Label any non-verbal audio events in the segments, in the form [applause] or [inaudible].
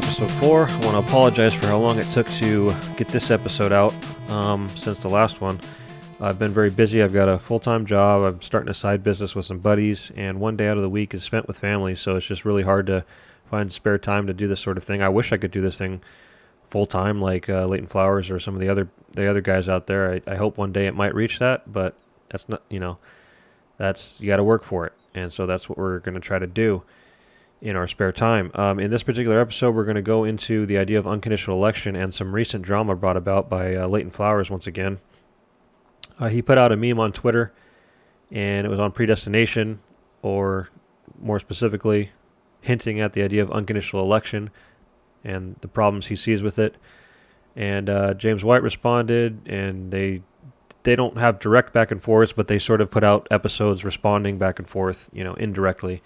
for episode four. I want to apologize for how long it took to get this episode out um, since the last one. I've been very busy. I've got a full time job. I'm starting a side business with some buddies, and one day out of the week is spent with family, so it's just really hard to find spare time to do this sort of thing. I wish I could do this thing full time like uh, Leighton Flowers or some of the other the other guys out there. I, I hope one day it might reach that, but that's not you know that's you got to work for it, and so that's what we're going to try to do in our spare time. Um, in this particular episode, we're going to go into the idea of unconditional election and some recent drama brought about by uh, Leighton Flowers once again. Uh, he put out a meme on Twitter, and it was on predestination, or more specifically, hinting at the idea of unconditional election and the problems he sees with it. And uh, James White responded, and they they don't have direct back and forth, but they sort of put out episodes responding back and forth, you know, indirectly.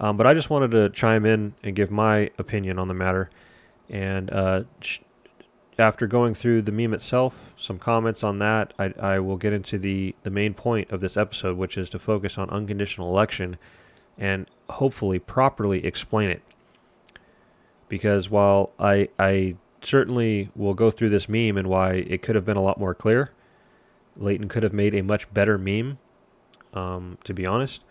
Um, but I just wanted to chime in and give my opinion on the matter. And uh, after going through the meme itself, some comments on that, I, I will get into the, the main point of this episode, which is to focus on unconditional election and hopefully properly explain it. Because while I, I certainly will go through this meme and why it could have been a lot more clear, Leighton could have made a much better meme, um, to be honest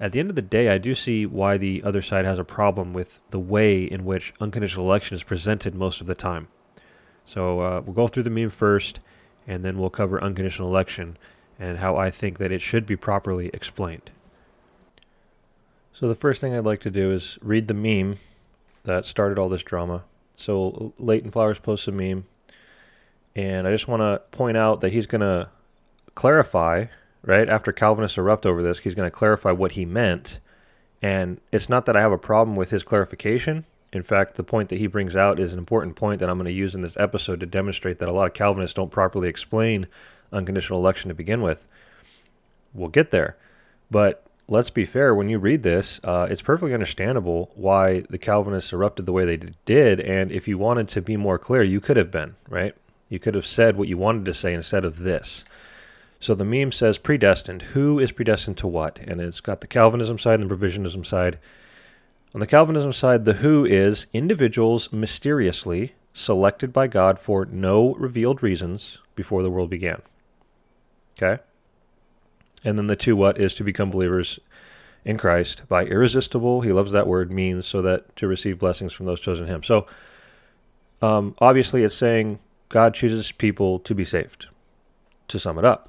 at the end of the day, I do see why the other side has a problem with the way in which unconditional election is presented most of the time. So uh, we'll go through the meme first, and then we'll cover unconditional election and how I think that it should be properly explained. So the first thing I'd like to do is read the meme that started all this drama. So Leighton Flowers posts a meme, and I just want to point out that he's going to clarify right? After Calvinists erupt over this, he's going to clarify what he meant. And it's not that I have a problem with his clarification. In fact, the point that he brings out is an important point that I'm going to use in this episode to demonstrate that a lot of Calvinists don't properly explain unconditional election to begin with. We'll get there. But let's be fair, when you read this, uh, it's perfectly understandable why the Calvinists erupted the way they did. And if you wanted to be more clear, you could have been, right? You could have said what you wanted to say instead of this. So the meme says predestined. Who is predestined to what? And it's got the Calvinism side and the provisionism side. On the Calvinism side, the who is individuals mysteriously selected by God for no revealed reasons before the world began. Okay? And then the to what is to become believers in Christ by irresistible, he loves that word, means so that to receive blessings from those chosen him. So um, obviously it's saying God chooses people to be saved, to sum it up.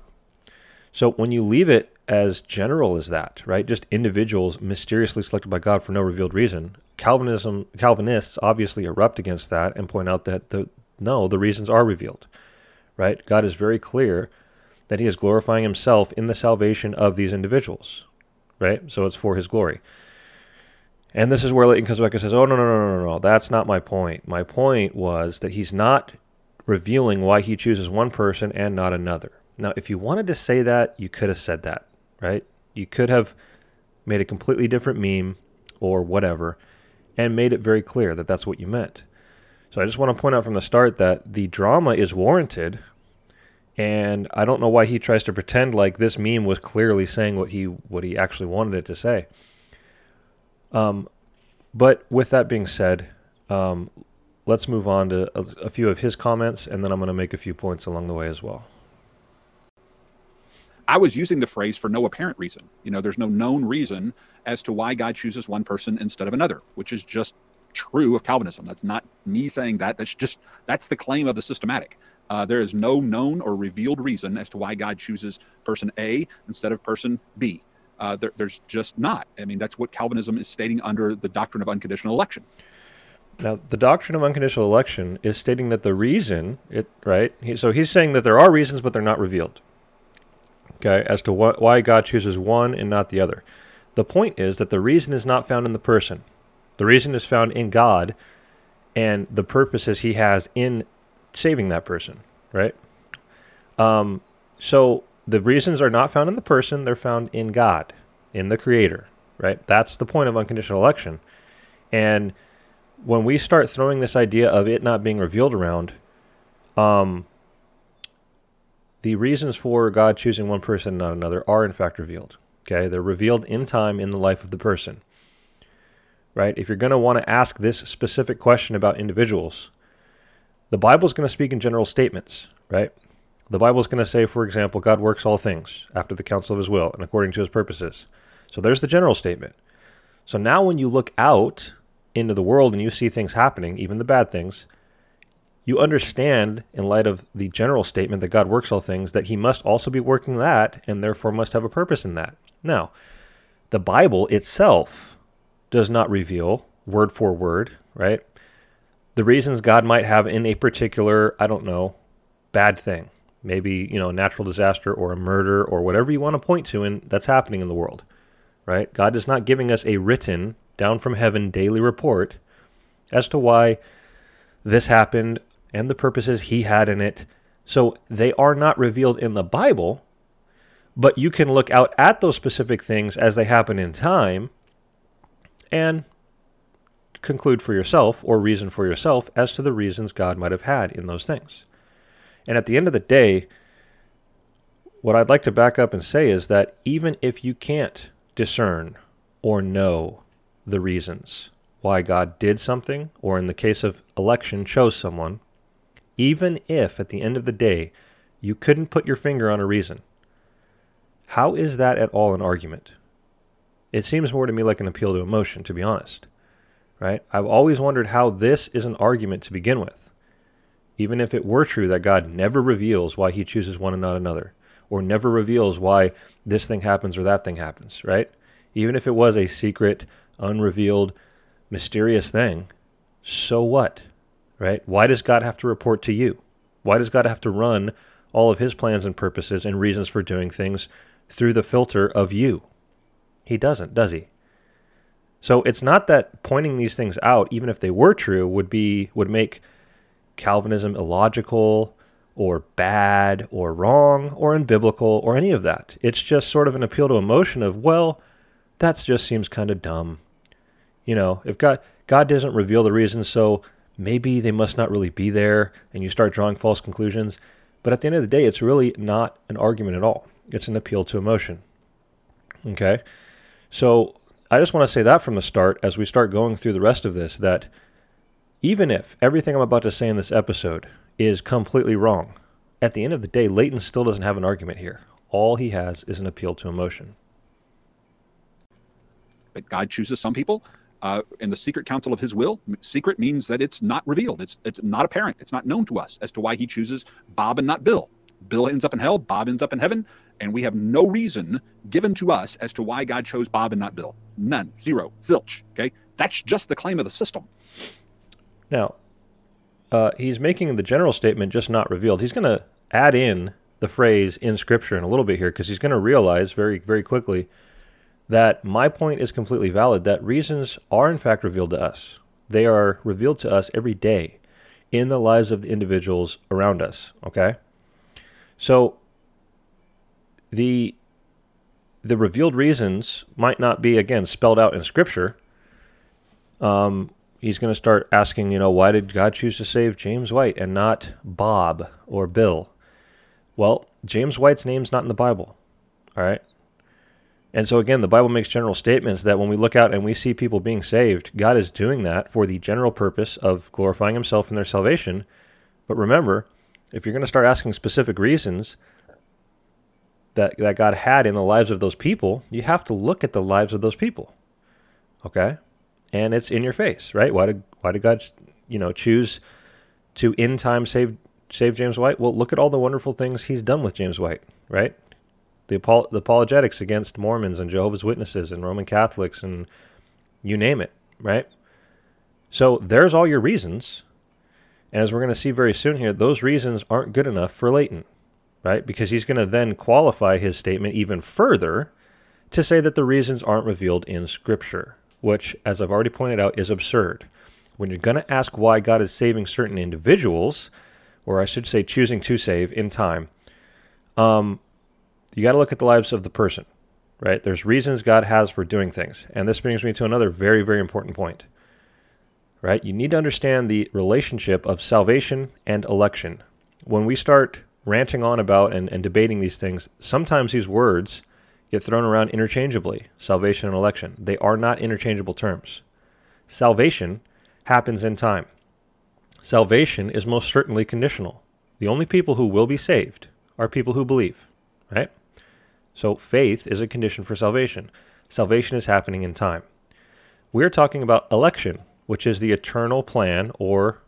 So when you leave it as general as that, right, just individuals mysteriously selected by God for no revealed reason, Calvinism Calvinists obviously erupt against that and point out that the no, the reasons are revealed. Right? God is very clear that he is glorifying himself in the salvation of these individuals. Right? So it's for his glory. And this is where Leighton comes back and says, Oh, no, no, no, no, no, that's not my point. My point was that he's not revealing why he chooses one person and not another. Now, if you wanted to say that, you could have said that, right? You could have made a completely different meme or whatever and made it very clear that that's what you meant. So I just want to point out from the start that the drama is warranted and I don't know why he tries to pretend like this meme was clearly saying what he what he actually wanted it to say. Um, but with that being said, um, let's move on to a, a few of his comments, and then I'm going to make a few points along the way as well. I was using the phrase for no apparent reason. You know, there's no known reason as to why God chooses one person instead of another, which is just true of Calvinism. That's not me saying that. That's just that's the claim of the systematic. Uh, there is no known or revealed reason as to why God chooses person A instead of person B. Uh, there, there's just not. I mean, that's what Calvinism is stating under the doctrine of unconditional election. Now, the doctrine of unconditional election is stating that the reason it right. He, so he's saying that there are reasons, but they're not revealed okay, as to why God chooses one and not the other. The point is that the reason is not found in the person. The reason is found in God and the purposes he has in saving that person, right? Um, so the reasons are not found in the person, they're found in God, in the Creator, right? That's the point of unconditional election. And when we start throwing this idea of it not being revealed around, um, the reasons for God choosing one person and not another are in fact revealed. Okay, they're revealed in time in the life of the person. right? If you're going to want to ask this specific question about individuals, the Bible's going to speak in general statements, right? The Bible's going to say, for example, God works all things after the counsel of his will and according to his purposes. So there's the general statement. So now when you look out into the world and you see things happening, even the bad things, you understand, in light of the general statement that God works all things, that he must also be working that and therefore must have a purpose in that. Now, the Bible itself does not reveal word for word, right? The reasons God might have in a particular, I don't know, bad thing. Maybe, you know, a natural disaster or a murder or whatever you want to point to and that's happening in the world. Right? God is not giving us a written down from heaven daily report as to why this happened and the purposes he had in it. So they are not revealed in the Bible, but you can look out at those specific things as they happen in time and conclude for yourself or reason for yourself as to the reasons God might have had in those things. And at the end of the day, what I'd like to back up and say is that even if you can't discern or know the reasons why God did something, or in the case of election, chose someone, even if at the end of the day you couldn't put your finger on a reason, how is that at all an argument? It seems more to me like an appeal to emotion, to be honest. Right? I've always wondered how this is an argument to begin with. Even if it were true that God never reveals why he chooses one and not another, or never reveals why this thing happens or that thing happens, right? Even if it was a secret, unrevealed, mysterious thing, so what? Right? Why does God have to report to you? Why does God have to run all of his plans and purposes and reasons for doing things through the filter of you? He doesn't, does he? So it's not that pointing these things out, even if they were true, would be would make Calvinism illogical or bad or wrong or unbiblical or any of that. It's just sort of an appeal to emotion of, well, that just seems kind of dumb. You know, if God God doesn't reveal the reasons, so maybe they must not really be there, and you start drawing false conclusions. But at the end of the day, it's really not an argument at all. It's an appeal to emotion. Okay? So I just want to say that from the start as we start going through the rest of this that even if everything I'm about to say in this episode is completely wrong, at the end of the day, Leighton still doesn't have an argument here. All he has is an appeal to emotion. But God chooses some people uh, in the secret counsel of his will. Secret means that it's not revealed. It's it's not apparent. It's not known to us as to why he chooses Bob and not Bill. Bill ends up in hell. Bob ends up in heaven and we have no reason given to us as to why God chose Bob and not Bill. None, zero, zilch. Okay, that's just the claim of the system. Now, uh, he's making the general statement just not revealed. He's going to add in the phrase in Scripture in a little bit here because he's going to realize very, very quickly that my point is completely valid. That reasons are in fact revealed to us. They are revealed to us every day in the lives of the individuals around us. Okay, so the the revealed reasons might not be again spelled out in scripture um, he's going to start asking you know why did god choose to save james white and not bob or bill well james white's name's not in the bible all right and so again the bible makes general statements that when we look out and we see people being saved god is doing that for the general purpose of glorifying himself in their salvation but remember if you're going to start asking specific reasons that, that God had in the lives of those people, you have to look at the lives of those people. Okay? And it's in your face, right? Why did why did God you know choose to in time save save James White? Well, look at all the wonderful things he's done with James White, right? The, the apologetics against Mormons and Jehovah's Witnesses and Roman Catholics and you name it, right? So there's all your reasons. And as we're going to see very soon here, those reasons aren't good enough for Leighton right? Because he's going to then qualify his statement even further to say that the reasons aren't revealed in Scripture, which, as I've already pointed out, is absurd. When you're going to ask why God is saving certain individuals, or I should say choosing to save in time, um, you got to look at the lives of the person, right? There's reasons God has for doing things. And this brings me to another very, very important point, right? You need to understand the relationship of salvation and election. When we start ranting on about and, and debating these things, sometimes these words get thrown around interchangeably salvation and election. They are not interchangeable terms. salvation happens in time. Salvation is most certainly conditional. The only people who will be saved are people who believe, right? So faith is a condition for salvation. Salvation is happening in time. We're talking about election, which is the eternal plan or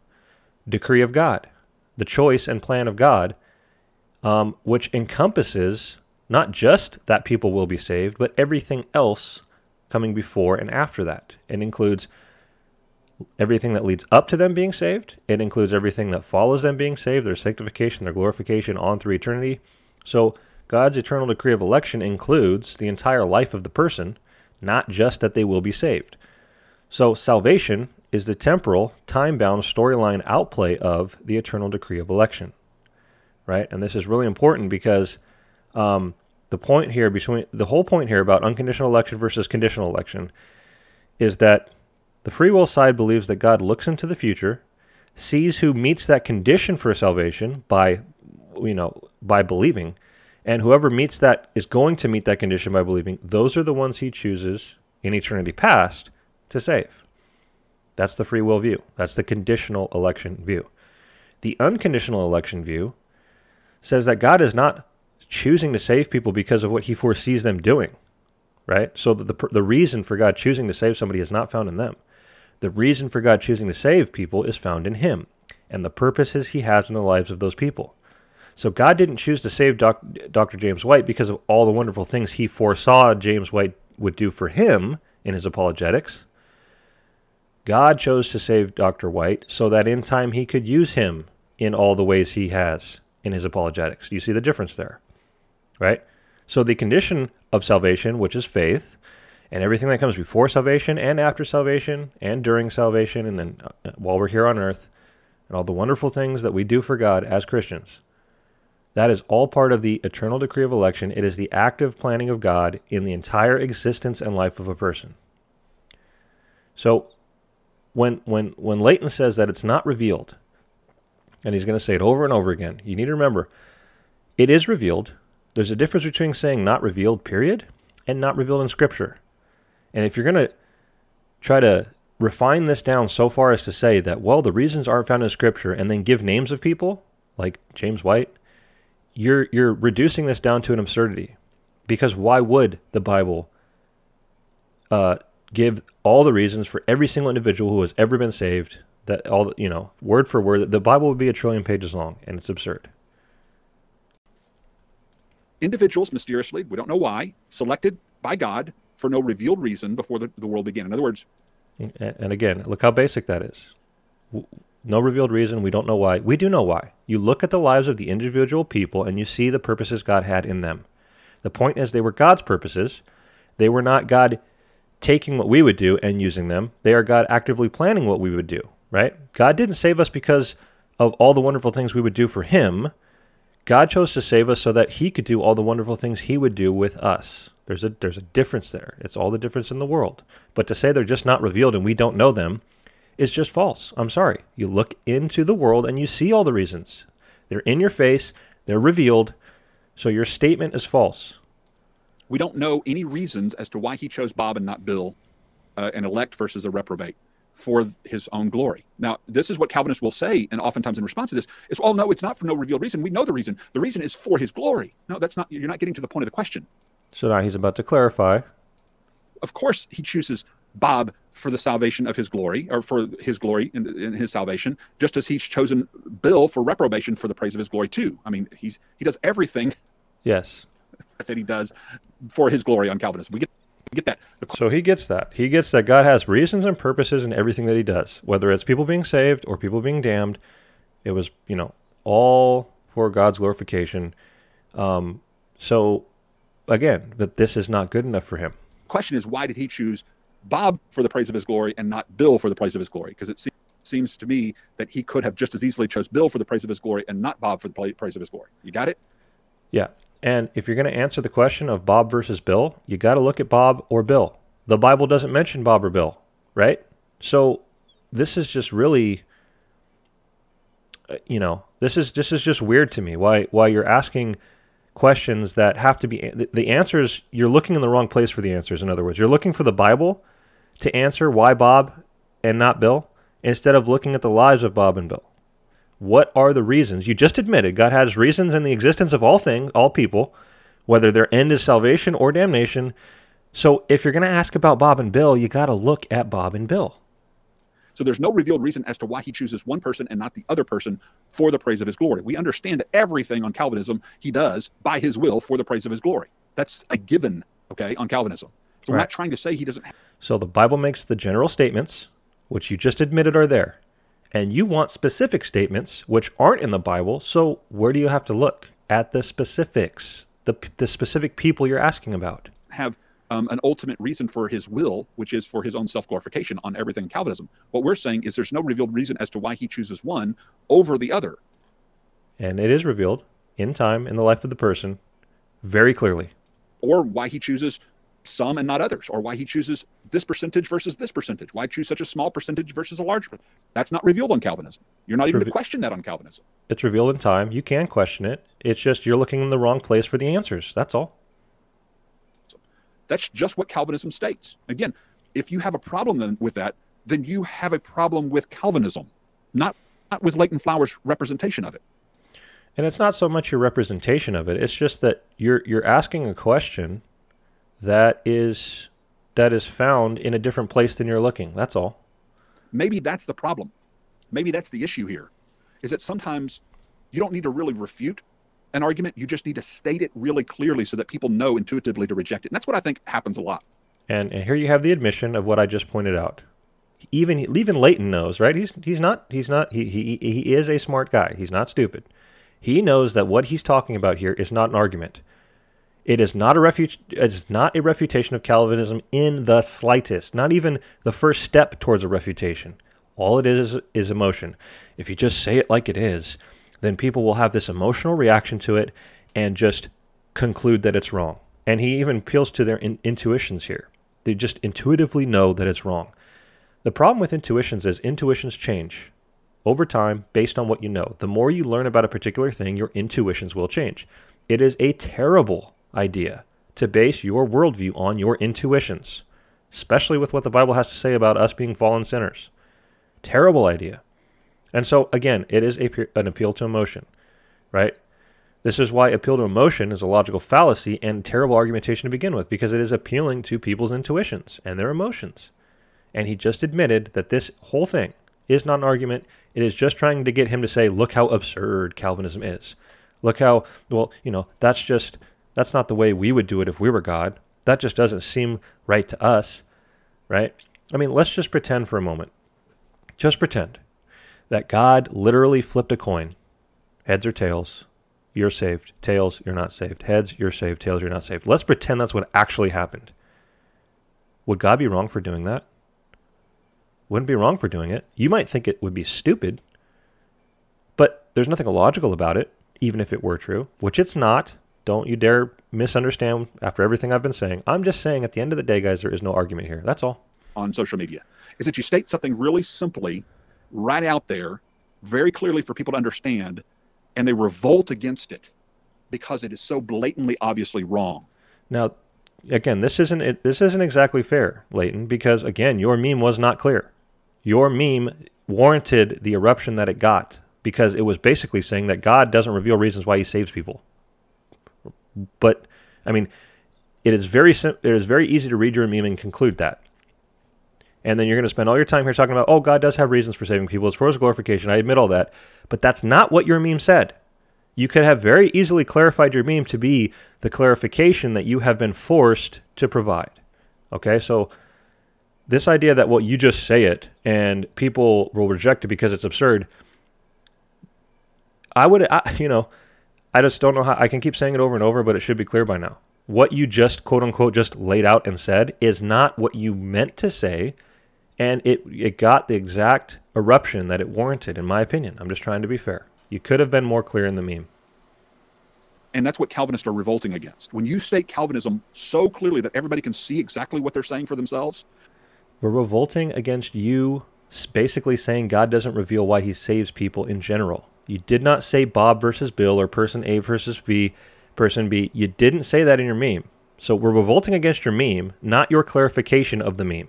decree of God, the choice and plan of God, um, which encompasses not just that people will be saved, but everything else coming before and after that. It includes everything that leads up to them being saved. It includes everything that follows them being saved, their sanctification, their glorification on through eternity. So God's eternal decree of election includes the entire life of the person, not just that they will be saved. So salvation is the temporal, time bound storyline outplay of the eternal decree of election. Right? And this is really important because um, the point here between the whole point here about unconditional election versus conditional election is that the free will side believes that God looks into the future, sees who meets that condition for salvation by you know by believing, and whoever meets that is going to meet that condition by believing. Those are the ones he chooses in eternity past to save. That's the free will view. That's the conditional election view. The unconditional election view says that God is not choosing to save people because of what he foresees them doing, right? So the, the reason for God choosing to save somebody is not found in them. The reason for God choosing to save people is found in him and the purposes he has in the lives of those people. So God didn't choose to save doc, Dr. James White because of all the wonderful things he foresaw James White would do for him in his apologetics. God chose to save Dr. White so that in time he could use him in all the ways he has in his apologetics. Do you see the difference there? Right? So the condition of salvation, which is faith, and everything that comes before salvation and after salvation and during salvation and then uh, while we're here on earth, and all the wonderful things that we do for God as Christians, that is all part of the eternal decree of election. It is the active planning of God in the entire existence and life of a person. So when when when Leighton says that it's not revealed, and he's going to say it over and over again, you need to remember it is revealed. There's a difference between saying not revealed, period, and not revealed in Scripture. And if you're going to try to refine this down so far as to say that, well, the reasons aren't found in Scripture, and then give names of people like James White, you're you're reducing this down to an absurdity. Because why would the Bible uh, give all the reasons for every single individual who has ever been saved that all you know word for word the bible would be a trillion pages long and it's absurd. Individuals mysteriously we don't know why selected by god for no revealed reason before the, the world began. In other words and again look how basic that is no revealed reason we don't know why we do know why you look at the lives of the individual people and you see the purposes god had in them the point is they were god's purposes they were not god taking what we would do and using them. They are God actively planning what we would do, right? God didn't save us because of all the wonderful things we would do for Him. God chose to save us so that He could do all the wonderful things He would do with us. There's a there's a difference there. It's all the difference in the world. But to say they're just not revealed and we don't know them is just false. I'm sorry. You look into the world and you see all the reasons. They're in your face. They're revealed. So your statement is false. We don't know any reasons as to why he chose Bob and not Bill, uh, an elect versus a reprobate for his own glory. Now, this is what Calvinists will say, and oftentimes in response to this is, "Oh no, it's not for no revealed reason. We know the reason. The reason is for his glory." No, that's not. You're not getting to the point of the question. So now he's about to clarify. Of course, he chooses Bob for the salvation of his glory, or for his glory in, in, his salvation, just as he's chosen Bill for reprobation for the praise of his glory too. I mean, he's he does everything. Yes. That he does for his glory on Calvinism. We get we get that. So he gets that. He gets that God has reasons and purposes in everything that he does, whether it's people being saved or people being damned. It was, you know, all for God's glorification. Um, so again, but this is not good enough for him. Question is, why did he choose Bob for the praise of his glory and not Bill for the praise of his glory? Because it seems to me that he could have just as easily chose Bill for the praise of his glory and not Bob for the praise of his glory. You got it? Yeah. And if you're going to answer the question of Bob versus Bill, you got to look at Bob or Bill. The Bible doesn't mention Bob or Bill, right? So this is just really uh, you know, this is this is just weird to me. Why why you're asking questions that have to be the answers you're looking in the wrong place for the answers in other words you're looking for the bible to answer why bob and not Bill instead of looking at the lives of Bob and Bill? What are the reasons? You just admitted God has reasons in the existence of all things, all people, whether their end is salvation or damnation. So if you're going to ask about Bob and Bill, you got to look at Bob and Bill. So there's no revealed reason as to why he chooses one person and not the other person for the praise of his glory. We understand that everything on Calvinism he does by his will for the praise of his glory. That's a given, okay, on Calvinism. So right. we're not trying to say he doesn't. Have- so the Bible makes the general statements, which you just admitted are there, and you want specific statements which aren't in the Bible. So where do you have to look at the specifics, the the specific people you're asking about? Have um, an ultimate reason for his will, which is for his own self glorification on everything in Calvinism. What we're saying is there's no revealed reason as to why he chooses one over the other. And it is revealed in time in the life of the person very clearly. Or why he chooses some and not others, or why he chooses this percentage versus this percentage. Why choose such a small percentage versus a large percentage? That's not revealed on Calvinism. You're not it's even reve- to question that on Calvinism. It's revealed in time. You can question it. It's just you're looking in the wrong place for the answers. That's all. That's just what Calvinism states. Again, if you have a problem then with that, then you have a problem with Calvinism, not, not with Leighton Flowers' representation of it. And it's not so much your representation of it; it's just that you're you're asking a question that is that is found in a different place than you're looking. That's all. Maybe that's the problem. Maybe that's the issue here. Is that sometimes you don't need to really refute an argument. You just need to state it really clearly so that people know intuitively to reject it. And that's what I think happens a lot. And, and here you have the admission of what I just pointed out. Even even Leighton knows, right? He's he's not he's not he, he he is a smart guy. He's not stupid. He knows that what he's talking about here is not an argument. It is not a refu- it's not a refutation of Calvinism in the slightest, not even the first step towards a refutation. All it is is emotion. If you just say it like it is, then people will have this emotional reaction to it and just conclude that it's wrong. And he even appeals to their in- intuitions here. They just intuitively know that it's wrong. The problem with intuitions is intuitions change over time based on what you know. The more you learn about a particular thing, your intuitions will change. It is a terrible idea to base your worldview on your intuitions, especially with what the Bible has to say about us being fallen sinners. Terrible idea. And so, again, it is a, an appeal to emotion, right? This is why appeal to emotion is a logical fallacy and terrible argumentation to begin with, because it is appealing to people's intuitions and their emotions. And he just admitted that this whole thing is not an argument. It is just trying to get him to say, look how absurd Calvinism is. Look how, well, you know, that's just, that's not the way we would do it if we were God. That just doesn't seem right to us, right? I mean, let's just pretend for a moment. Just pretend that God literally flipped a coin heads or tails, you're saved. Tails, you're not saved. Heads, you're saved. Tails, you're not saved. Let's pretend that's what actually happened. Would God be wrong for doing that? Wouldn't be wrong for doing it. You might think it would be stupid, but there's nothing illogical about it, even if it were true, which it's not. Don't you dare misunderstand after everything I've been saying. I'm just saying at the end of the day, guys, there is no argument here. That's all. On social media, is that you state something really simply right out there very clearly for people to understand, and they revolt against it because it is so blatantly, obviously wrong. Now, again, this isn't it, this isn't exactly fair, Leighton, because again, your meme was not clear. Your meme warranted the eruption that it got because it was basically saying that God doesn't reveal reasons why He saves people. But I mean, it is very sim- it is very easy to read your meme and conclude that and then you're going to spend all your time here talking about, oh, God does have reasons for saving people. It's for his glorification. I admit all that. But that's not what your meme said. You could have very easily clarified your meme to be the clarification that you have been forced to provide. Okay, so this idea that, well, you just say it and people will reject it because it's absurd. I would, I, you know, I just don't know how I can keep saying it over and over, but it should be clear by now. What you just quote unquote just laid out and said is not what you meant to say and it it got the exact eruption that it warranted, in my opinion. I'm just trying to be fair. You could have been more clear in the meme. And that's what Calvinists are revolting against. When you state Calvinism so clearly that everybody can see exactly what they're saying for themselves, we're revolting against you basically saying God doesn't reveal why he saves people in general. You did not say Bob versus Bill or person A versus B, person B. You didn't say that in your meme. So we're revolting against your meme, not your clarification of the meme.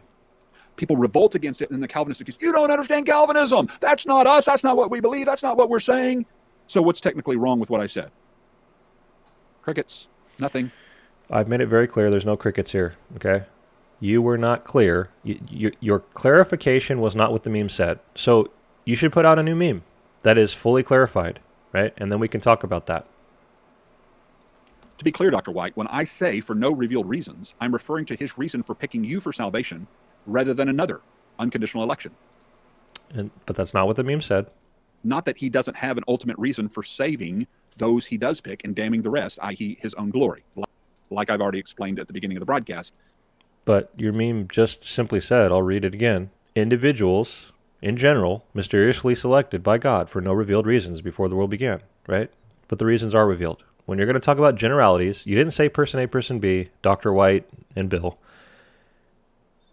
people revolt against it, and the Calvinists accuse, you don't understand Calvinism. That's not us. That's not what we believe. That's not what we're saying. So what's technically wrong with what I said? Crickets. Nothing. I've made it very clear there's no crickets here. Okay. You were not clear. You, you, your clarification was not what the meme said. So you should put out a new meme that is fully clarified, right? And then we can talk about that. To be clear, Dr. White, when I say for no revealed reasons, I'm referring to his reason for picking you for salvation rather than another unconditional election. And, but that's not what the meme said. Not that he doesn't have an ultimate reason for saving those he does pick and damning the rest, i.e., his own glory, like I've already explained at the beginning of the broadcast. But your meme just simply said, I'll read it again individuals, in general, mysteriously selected by God for no revealed reasons before the world began, right? But the reasons are revealed. When you're going to talk about generalities, you didn't say person A, person B, Dr. White, and Bill.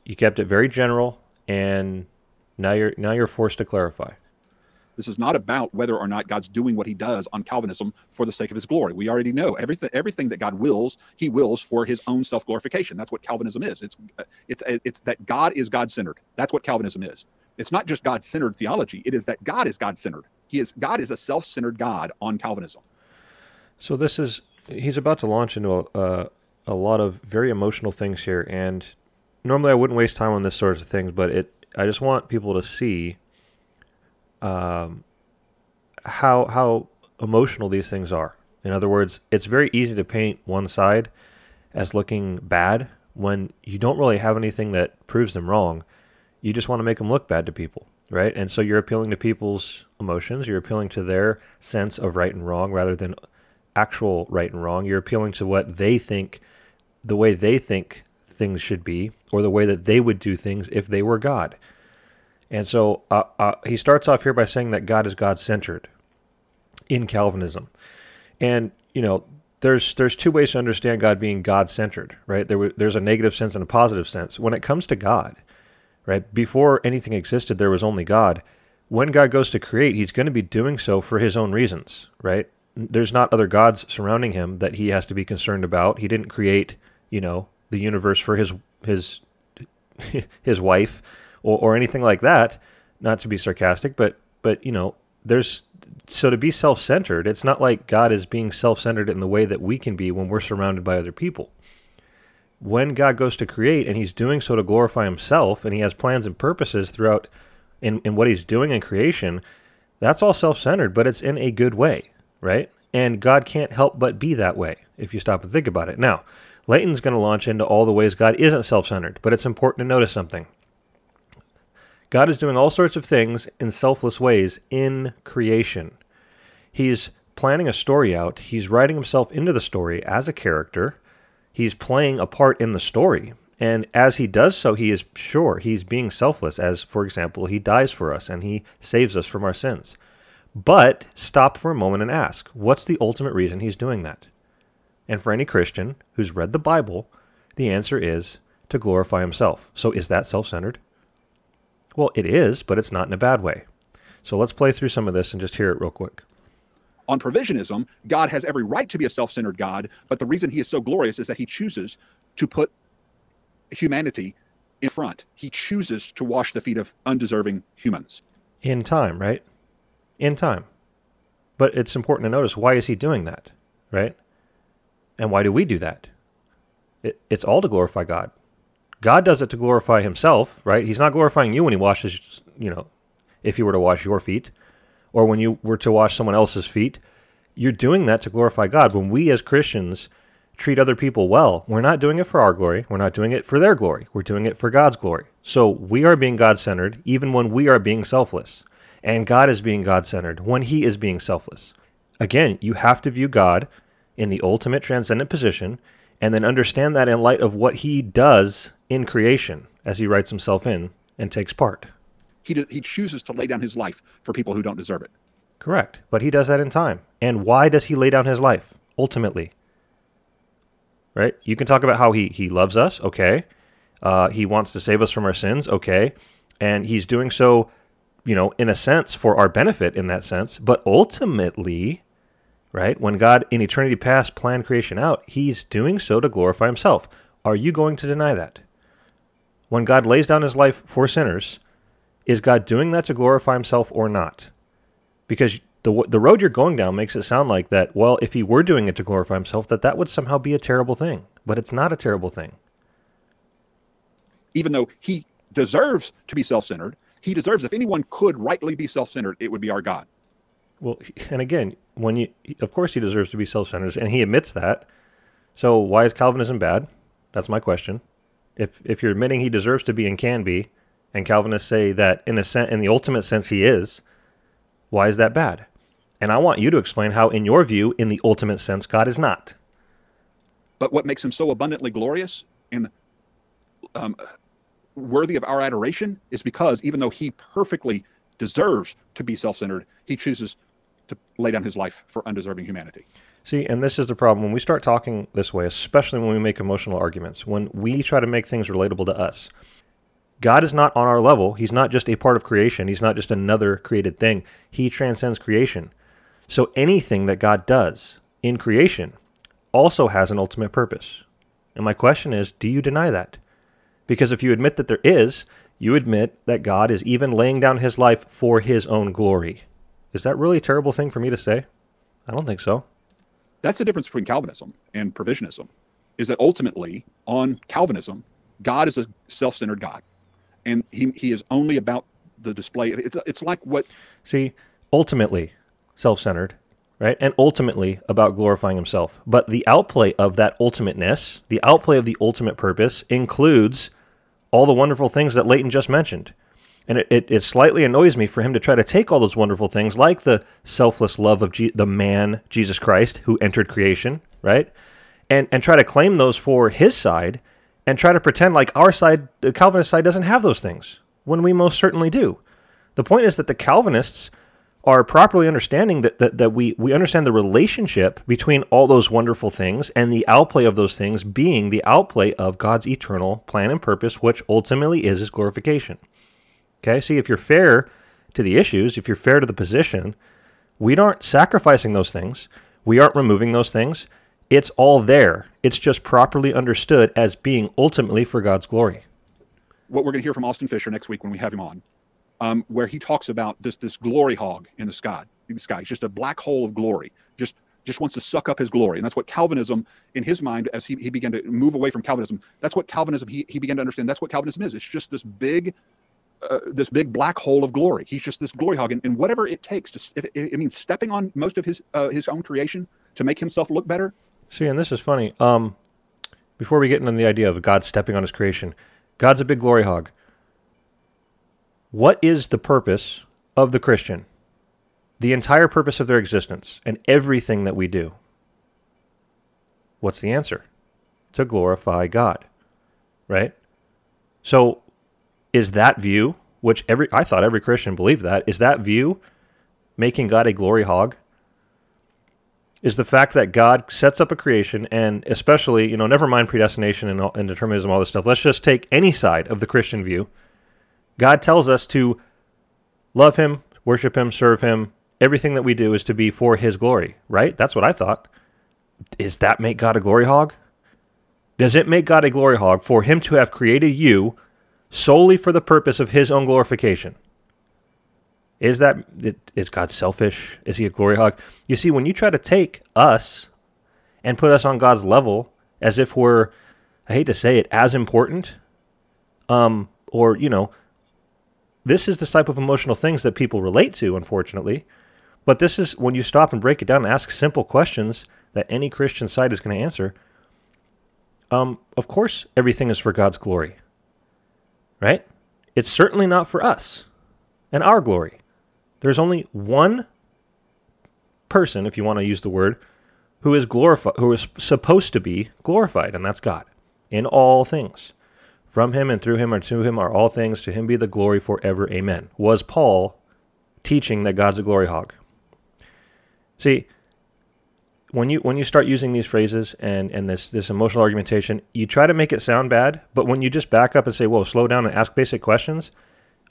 You kept it very general, and now you're now you're forced to clarify. This is not about whether or not God's doing what he does on Calvinism for the sake of his glory. We already know everything everything that God wills, he wills for his own self-glorification. That's what Calvinism is. It's it's it's that God is God-centered. That's what Calvinism is. It's not just God-centered theology. It is that God is God-centered. He is God is a self-centered God on Calvinism. So this is he's about to launch into a, a lot of very emotional things here and normally I wouldn't waste time on this sort of things, but it I just want people to see um, how how emotional these things are. In other words, it's very easy to paint one side as looking bad when you don't really have anything that proves them wrong. You just want to make them look bad to people, right? And so you're appealing to people's emotions. You're appealing to their sense of right and wrong rather than actual right and wrong. You're appealing to what they think, the way they think things should be, or the way that they would do things if they were God. And so uh, uh, he starts off here by saying that God is God centered in Calvinism. And, you know, there's there's two ways to understand God being God centered, right? There there's a negative sense and a positive sense. When it comes to God, right? Before anything existed, there was only God. When God goes to create, he's going to be doing so for his own reasons, right? There's not other gods surrounding him that he has to be concerned about. He didn't create, you know, the universe for his his [laughs] his wife or, or anything like that. Not to be sarcastic, but but you know, there's so to be self-centered, it's not like God is being self-centered in the way that we can be when we're surrounded by other people. When God goes to create and he's doing so to glorify himself and he has plans and purposes throughout in, in what he's doing in creation, that's all self-centered, but it's in a good way, right? And God can't help but be that way if you stop and think about it. Now, Leighton's going to launch into all the ways God isn't self-centered, but it's important to notice something. God is doing all sorts of things in selfless ways in creation. He's planning a story out, he's writing himself into the story as a character, he's playing a part in the story. And as he does so, he is sure he's being selfless, as, for example, he dies for us and he saves us from our sins. But stop for a moment and ask what's the ultimate reason he's doing that? And for any Christian who's read the Bible, the answer is to glorify himself. So is that self centered? Well, it is, but it's not in a bad way. So let's play through some of this and just hear it real quick. On provisionism, God has every right to be a self centered God, but the reason he is so glorious is that he chooses to put humanity in front. He chooses to wash the feet of undeserving humans. In time, right? In time. But it's important to notice why is he doing that, right? And why do we do that? It, it's all to glorify God. God does it to glorify himself, right? He's not glorifying you when he washes, you know, if he were to wash your feet or when you were to wash someone else's feet. You're doing that to glorify God. When we as Christians treat other people well, we're not doing it for our glory. We're not doing it for their glory. We're doing it for God's glory. So we are being God centered even when we are being selfless. And God is being God centered when he is being selfless. Again, you have to view God in the ultimate transcendent position and then understand that in light of what he does in creation as he writes himself in and takes part. He, he chooses to lay down his life for people who don't deserve it. Correct. But he does that in time. And why does he lay down his life ultimately? Right? You can talk about how he, he loves us, okay. Uh, he wants to save us from our sins, okay. And he's doing so, you know, in a sense for our benefit in that sense. But ultimately, right, when God in eternity past planned creation out, he's doing so to glorify himself. Are you going to deny that? when God lays down his life for sinners, is God doing that to glorify himself or not? Because the the road you're going down makes it sound like that, well, if he were doing it to glorify himself, that that would somehow be a terrible thing. But it's not a terrible thing. Even though he deserves to be self-centered, he deserves if anyone could rightly be self-centered, it would be our God. Well, and again, when you of course he deserves to be self-centered and he admits that. So why is Calvinism bad? That's my question. If if you're admitting he deserves to be and can be, and Calvinists say that in a sen- in the ultimate sense he is, why is that bad? And I want you to explain how, in your view, in the ultimate sense, God is not. But what makes him so abundantly glorious and um, worthy of our adoration is because even though he perfectly deserves to be self centered, he chooses to lay down his life for undeserving humanity. See, and this is the problem when we start talking this way, especially when we make emotional arguments, when we try to make things relatable to us. God is not on our level. He's not just a part of creation. He's not just another created thing. He transcends creation. So anything that God does in creation also has an ultimate purpose. And my question is do you deny that? Because if you admit that there is, you admit that God is even laying down his life for his own glory. Is that really a terrible thing for me to say? I don't think so. That's the difference between Calvinism and provisionism, is that ultimately, on Calvinism, God is a self centered God. And he, he is only about the display. It's, it's like what. See, ultimately, self centered, right? And ultimately about glorifying himself. But the outplay of that ultimateness, the outplay of the ultimate purpose, includes all the wonderful things that Leighton just mentioned. And it, it, it, slightly annoys me for him to try to take all those wonderful things, like the selfless love of the man, Jesus Christ, who entered creation, right? And, and try to claim those for his side and try to pretend like our side, the Calvinist side, doesn't have those things, when we most certainly do. The point is that the Calvinists are properly understanding that, that, that we, we understand the relationship between all those wonderful things and the outplay of those things being the outplay of God's eternal plan and purpose, which ultimately is his glorification. Okay, see, if you're fair to the issues, if you're fair to the position, we aren't sacrificing those things, we aren't removing those things. It's all there. It's just properly understood as being ultimately for God's glory. What we're going to hear from Austin Fischer next week when we have him on um, where he talks about this this glory hog in the sky. In the sky, he's just a black hole of glory. Just just wants to suck up his glory, and that's what Calvinism, in his mind, as he, he began to move away from Calvinism, that's what Calvinism he, he began to understand. That's what Calvinism is. It's just this big. Uh, this big black hole of glory. He's just this glory hog, and, and whatever it takes to, it, it means stepping on most of his uh, his own creation to make himself look better. See, and this is funny. Um, before we get into the idea of God stepping on his creation, God's a big glory hog. What is the purpose of the Christian? The entire purpose of their existence and everything that we do. What's the answer? To glorify God. Right? So is that view, which every I thought every Christian believed that, is that view making God a glory hog? Is the fact that God sets up a creation and especially, you know, never mind predestination and, and determinism, all this stuff. Let's just take any side of the Christian view God tells us to love Him, worship Him, serve Him. Everything that we do is to be for His glory, right? That's what I thought. Does that make God a glory hog? Does it make God a glory hog for Him to have created you solely for the purpose of His own glorification? Is that is God selfish? Is He a glory hog? You see, when you try to take us and put us on God's level as if we're, I hate to say it, as important, um, or you know, this is the type of emotional things that people relate to, unfortunately. But this is when you stop and break it down and ask simple questions that any Christian side is going to answer. Um, of course, everything is for God's glory, right? It's certainly not for us and our glory. There's only one person, if you want to use the word, who is glorified, who is supposed to be glorified, and that's God in all things. From him and through him and to him are all things. To him be the glory forever. Amen. Was Paul teaching that God's a glory hog? See, when you when you start using these phrases and, and this this emotional argumentation, you try to make it sound bad, but when you just back up and say, "Whoa, slow down and ask basic questions,"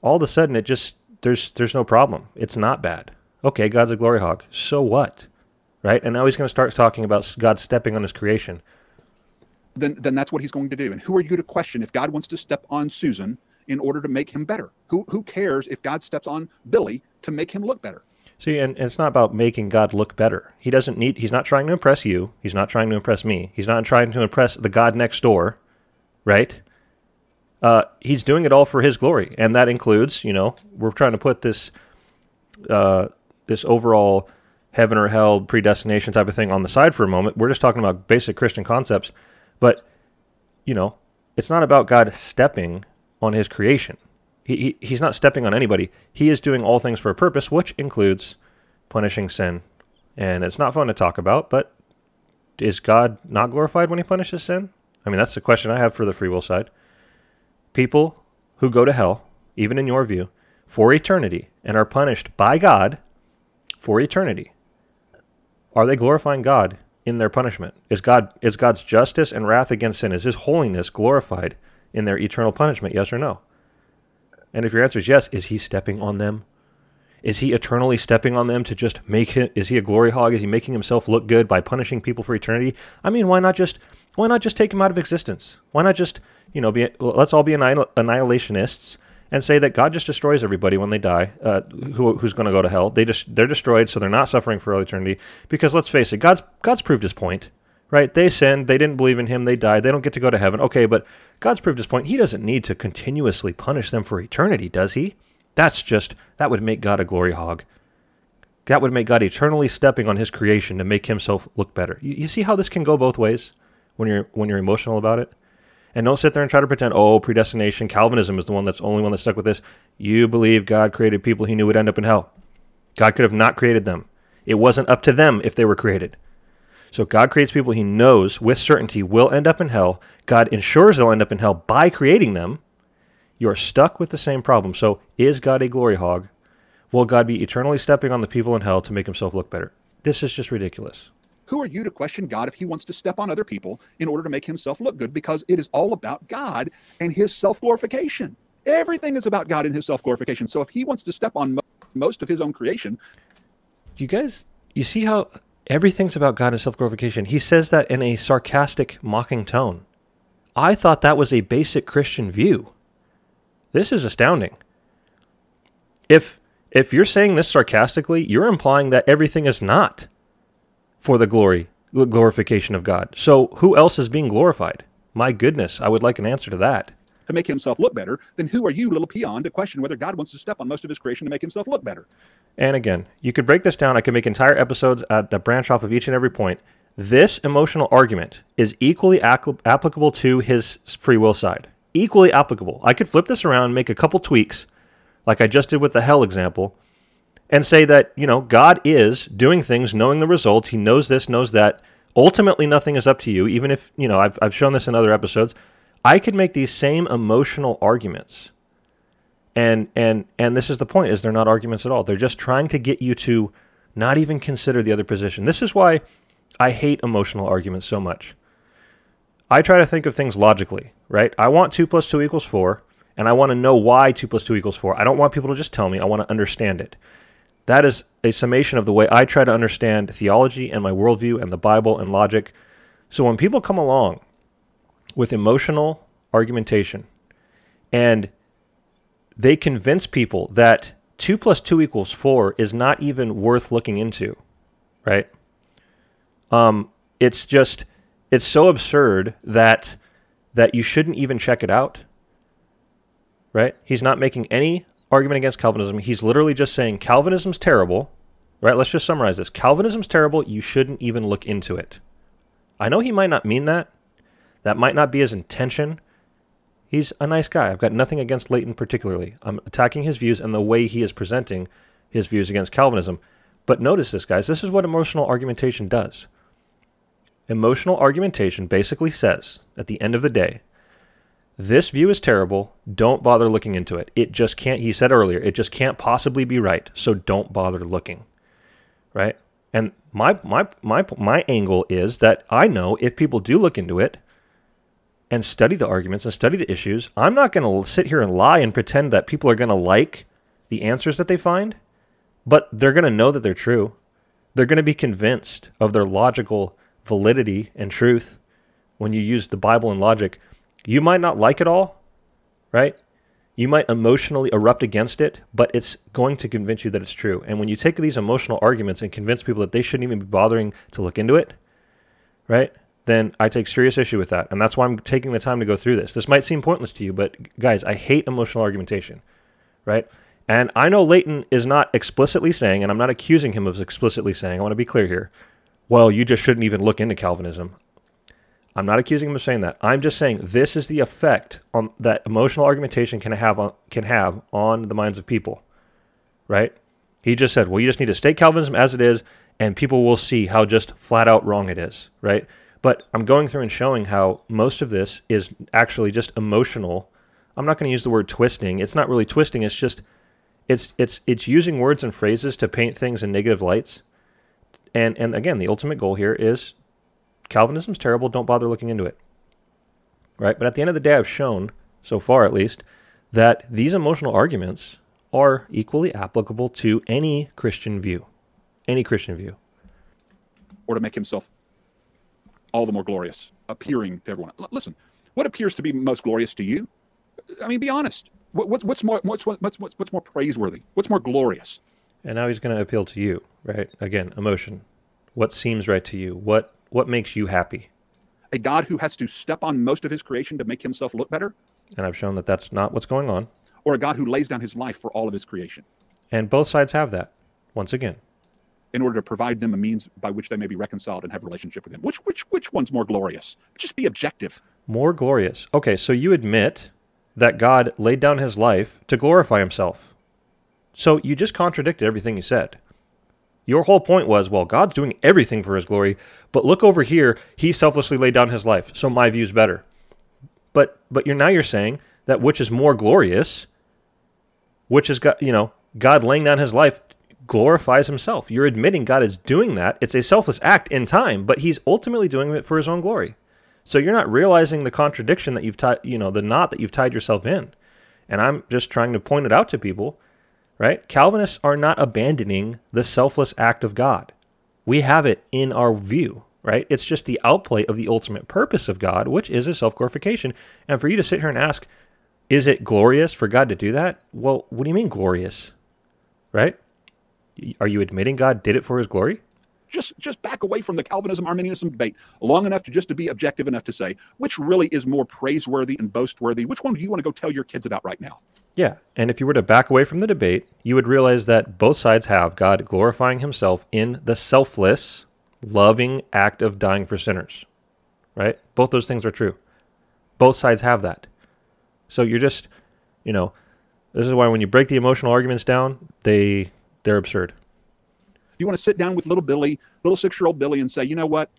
all of a sudden it just there's there's no problem. It's not bad. Okay, God's a glory hog. So what? Right? And now he's going to start talking about God stepping on his creation then then that's what he's going to do. And who are you to question if God wants to step on Susan in order to make him better? Who who cares if God steps on Billy to make him look better? See, and, and it's not about making God look better. He doesn't need. He's not trying to impress you. He's not trying to impress me. He's not trying to impress the God next door, right? Uh, he's doing it all for His glory, and that includes, you know, we're trying to put this, uh, this overall heaven or hell predestination type of thing on the side for a moment. We're just talking about basic Christian concepts, but you know, it's not about God stepping on His creation. He, he, he's not stepping on anybody. He is doing all things for a purpose, which includes punishing sin. And it's not fun to talk about, but is God not glorified when he punishes sin? I mean, that's the question I have for the free will side. People who go to hell, even in your view, for eternity and are punished by God for eternity, are they glorifying God in their punishment? Is God is God's justice and wrath against sin, is his holiness glorified in their eternal punishment? Yes or no? And if your answer is yes, is he stepping on them? Is he eternally stepping on them to just make him is he a glory hog? Is he making himself look good by punishing people for eternity? I mean, why not just why not just take him out of existence? Why not just you know be let's all be annihil- annihilationists and say that God just destroys everybody when they die, uh, who, who's going to go to hell. They just they're destroyed, so they're not suffering for all eternity. Because let's face it, God's God's proved His point, right? They sinned, they didn't believe in Him, they died, they don't get to go to heaven. Okay, but God's proved His point. He doesn't need to continuously punish them for eternity, does He? That's just that would make God a glory hog. That would make God eternally stepping on His creation to make Himself look better. You, you see how this can go both ways when you're when you're emotional about it. And don't sit there and try to pretend, oh, predestination, Calvinism is the one that's the only one that stuck with this. You believe God created people he knew would end up in hell. God could have not created them. It wasn't up to them if they were created. So God creates people he knows with certainty will end up in hell. God ensures they'll end up in hell by creating them. You're stuck with the same problem. So is God a glory hog? Will God be eternally stepping on the people in hell to make himself look better? This is just ridiculous. Who are you to question God if he wants to step on other people in order to make himself look good? Because it is all about God and his self glorification. Everything is about God and his self glorification. So if he wants to step on mo- most of his own creation, you guys, you see how everything's about God and self glorification. He says that in a sarcastic, mocking tone. I thought that was a basic Christian view. This is astounding. If if you're saying this sarcastically, you're implying that everything is not for the glory, the glorification of God. So who else is being glorified? My goodness, I would like an answer to that. To make himself look better, then who are you, little peon, to question whether God wants to step on most of his creation to make himself look better? And again, you could break this down. I could make entire episodes at that branch off of each and every point. This emotional argument is equally applicable to his free will side. Equally applicable. I could flip this around, make a couple tweaks, like I just did with the hell example, and say that, you know, God is doing things knowing the results. He knows this, knows that. Ultimately, nothing is up to you, even if, you know, I've, I've shown this in other episodes. I could make these same emotional arguments. And, and, and this is the point is they're not arguments at all. They're just trying to get you to not even consider the other position. This is why I hate emotional arguments so much. I try to think of things logically, right? I want 2 plus 2 equals 4, and I want to know why 2 plus 2 equals 4. I don't want people to just tell me, I want to understand it. That is a summation of the way I try to understand theology and my worldview and the Bible and logic. So when people come along with emotional argumentation and they convince people that 2 plus 2 equals 4 is not even worth looking into, right? Um, it's just, it's so absurd that that you shouldn't even check it out, right? He's not making any argument against Calvinism. He's literally just saying Calvinism's terrible. Right? Let's just summarize this. Calvinism's terrible. You shouldn't even look into it. I know he might not mean that. That might not be his intention. He's a nice guy. I've got nothing against Leighton particularly. I'm attacking his views and the way he is presenting his views against Calvinism. But notice this, guys. This is what emotional argumentation does. Emotional argumentation basically says, at the end of the day, this view is terrible. Don't bother looking into it. It just can't, he said earlier, it just can't possibly be right. So don't bother looking. Right? And my, my, my, my angle is that I know if people do look into it and study the arguments and study the issues, I'm not going to sit here and lie and pretend that people are going to like the answers that they find, but they're going to know that they're true. They're going to be convinced of their logical validity and truth when you use the Bible and logic, you might not like it all, right? You might emotionally erupt against it, but it's going to convince you that it's true. And when you take these emotional arguments and convince people that they shouldn't even be bothering to look into it, right? Then I take serious issue with that. And that's why I'm taking the time to go through this. This might seem pointless to you, but guys, I hate emotional argumentation, right? And I know Leighton is not explicitly saying, and I'm not accusing him of explicitly saying, I want to be clear here, well, you just shouldn't even look into Calvinism. I'm not accusing him of saying that. I'm just saying this is the effect on that emotional argumentation can have on can have on the minds of people. Right? He just said, "Well, you just need to state Calvinism as it is and people will see how just flat out wrong it is." Right? But I'm going through and showing how most of this is actually just emotional. I'm not going to use the word twisting. It's not really twisting. It's just it's it's it's using words and phrases to paint things in negative lights. And and again, the ultimate goal here is Calvinism's terrible. Don't bother looking into it. Right? But at the end of the day, I've shown, so far at least, that these emotional arguments are equally applicable to any Christian view. Any Christian view. Or to make himself all the more glorious, appearing to everyone. L- listen, what appears to be most glorious to you? I mean, be honest. What, what's, what's more what's, what's, what's, what's more praiseworthy? What's more glorious? And now he's going to appeal to you, right? Again, emotion. What seems right to you? What what makes you happy? A God who has to step on most of his creation to make himself look better? And I've shown that that's not what's going on. Or a God who lays down his life for all of his creation? And both sides have that, once again. In order to provide them a means by which they may be reconciled and have a relationship with him. Which, which, which one's more glorious? Just be objective. More glorious. Okay, so you admit that God laid down his life to glorify himself. So you just contradicted everything you said. Your whole point was, well, God's doing everything for his glory, but look over here, he selflessly laid down his life, so my view's better. But but you're now you're saying that which is more glorious, which is God, you know, God laying down his life glorifies himself. You're admitting God is doing that. It's a selfless act in time, but he's ultimately doing it for his own glory. So you're not realizing the contradiction that you've tied, you know, the knot that you've tied yourself in. And I'm just trying to point it out to people right? Calvinists are not abandoning the selfless act of God. We have it in our view, right? It's just the outplay of the ultimate purpose of God, which is a self glorification. And for you to sit here and ask, is it glorious for God to do that? Well, what do you mean glorious? Right? Are you admitting God did it for his glory? Just just back away from the Calvinism Arminianism debate long enough to just to be objective enough to say which really is more praiseworthy and boastworthy. Which one do you want to go tell your kids about right now? Yeah, and if you were to back away from the debate, you would realize that both sides have God glorifying Himself in the selfless, loving act of dying for sinners. Right? Both those things are true. Both sides have that. So you're just, you know, this is why when you break the emotional arguments down, they they're absurd. You want to sit down with little Billy, little six year old Billy, and say, you know what?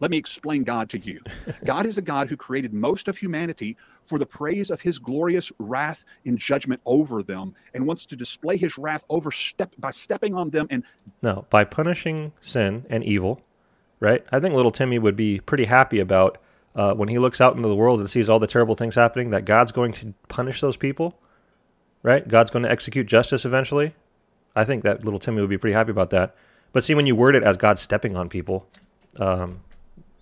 Let me explain God to you. [laughs] God is a God who created most of humanity for the praise of his glorious wrath in judgment over them and wants to display his wrath over step by stepping on them and No, by punishing sin and evil, right? I think little Timmy would be pretty happy about uh, when he looks out into the world and sees all the terrible things happening that God's going to punish those people, right? God's going to execute justice eventually. I think that little Timmy would be pretty happy about that. But see, when you word it as God stepping on people, um,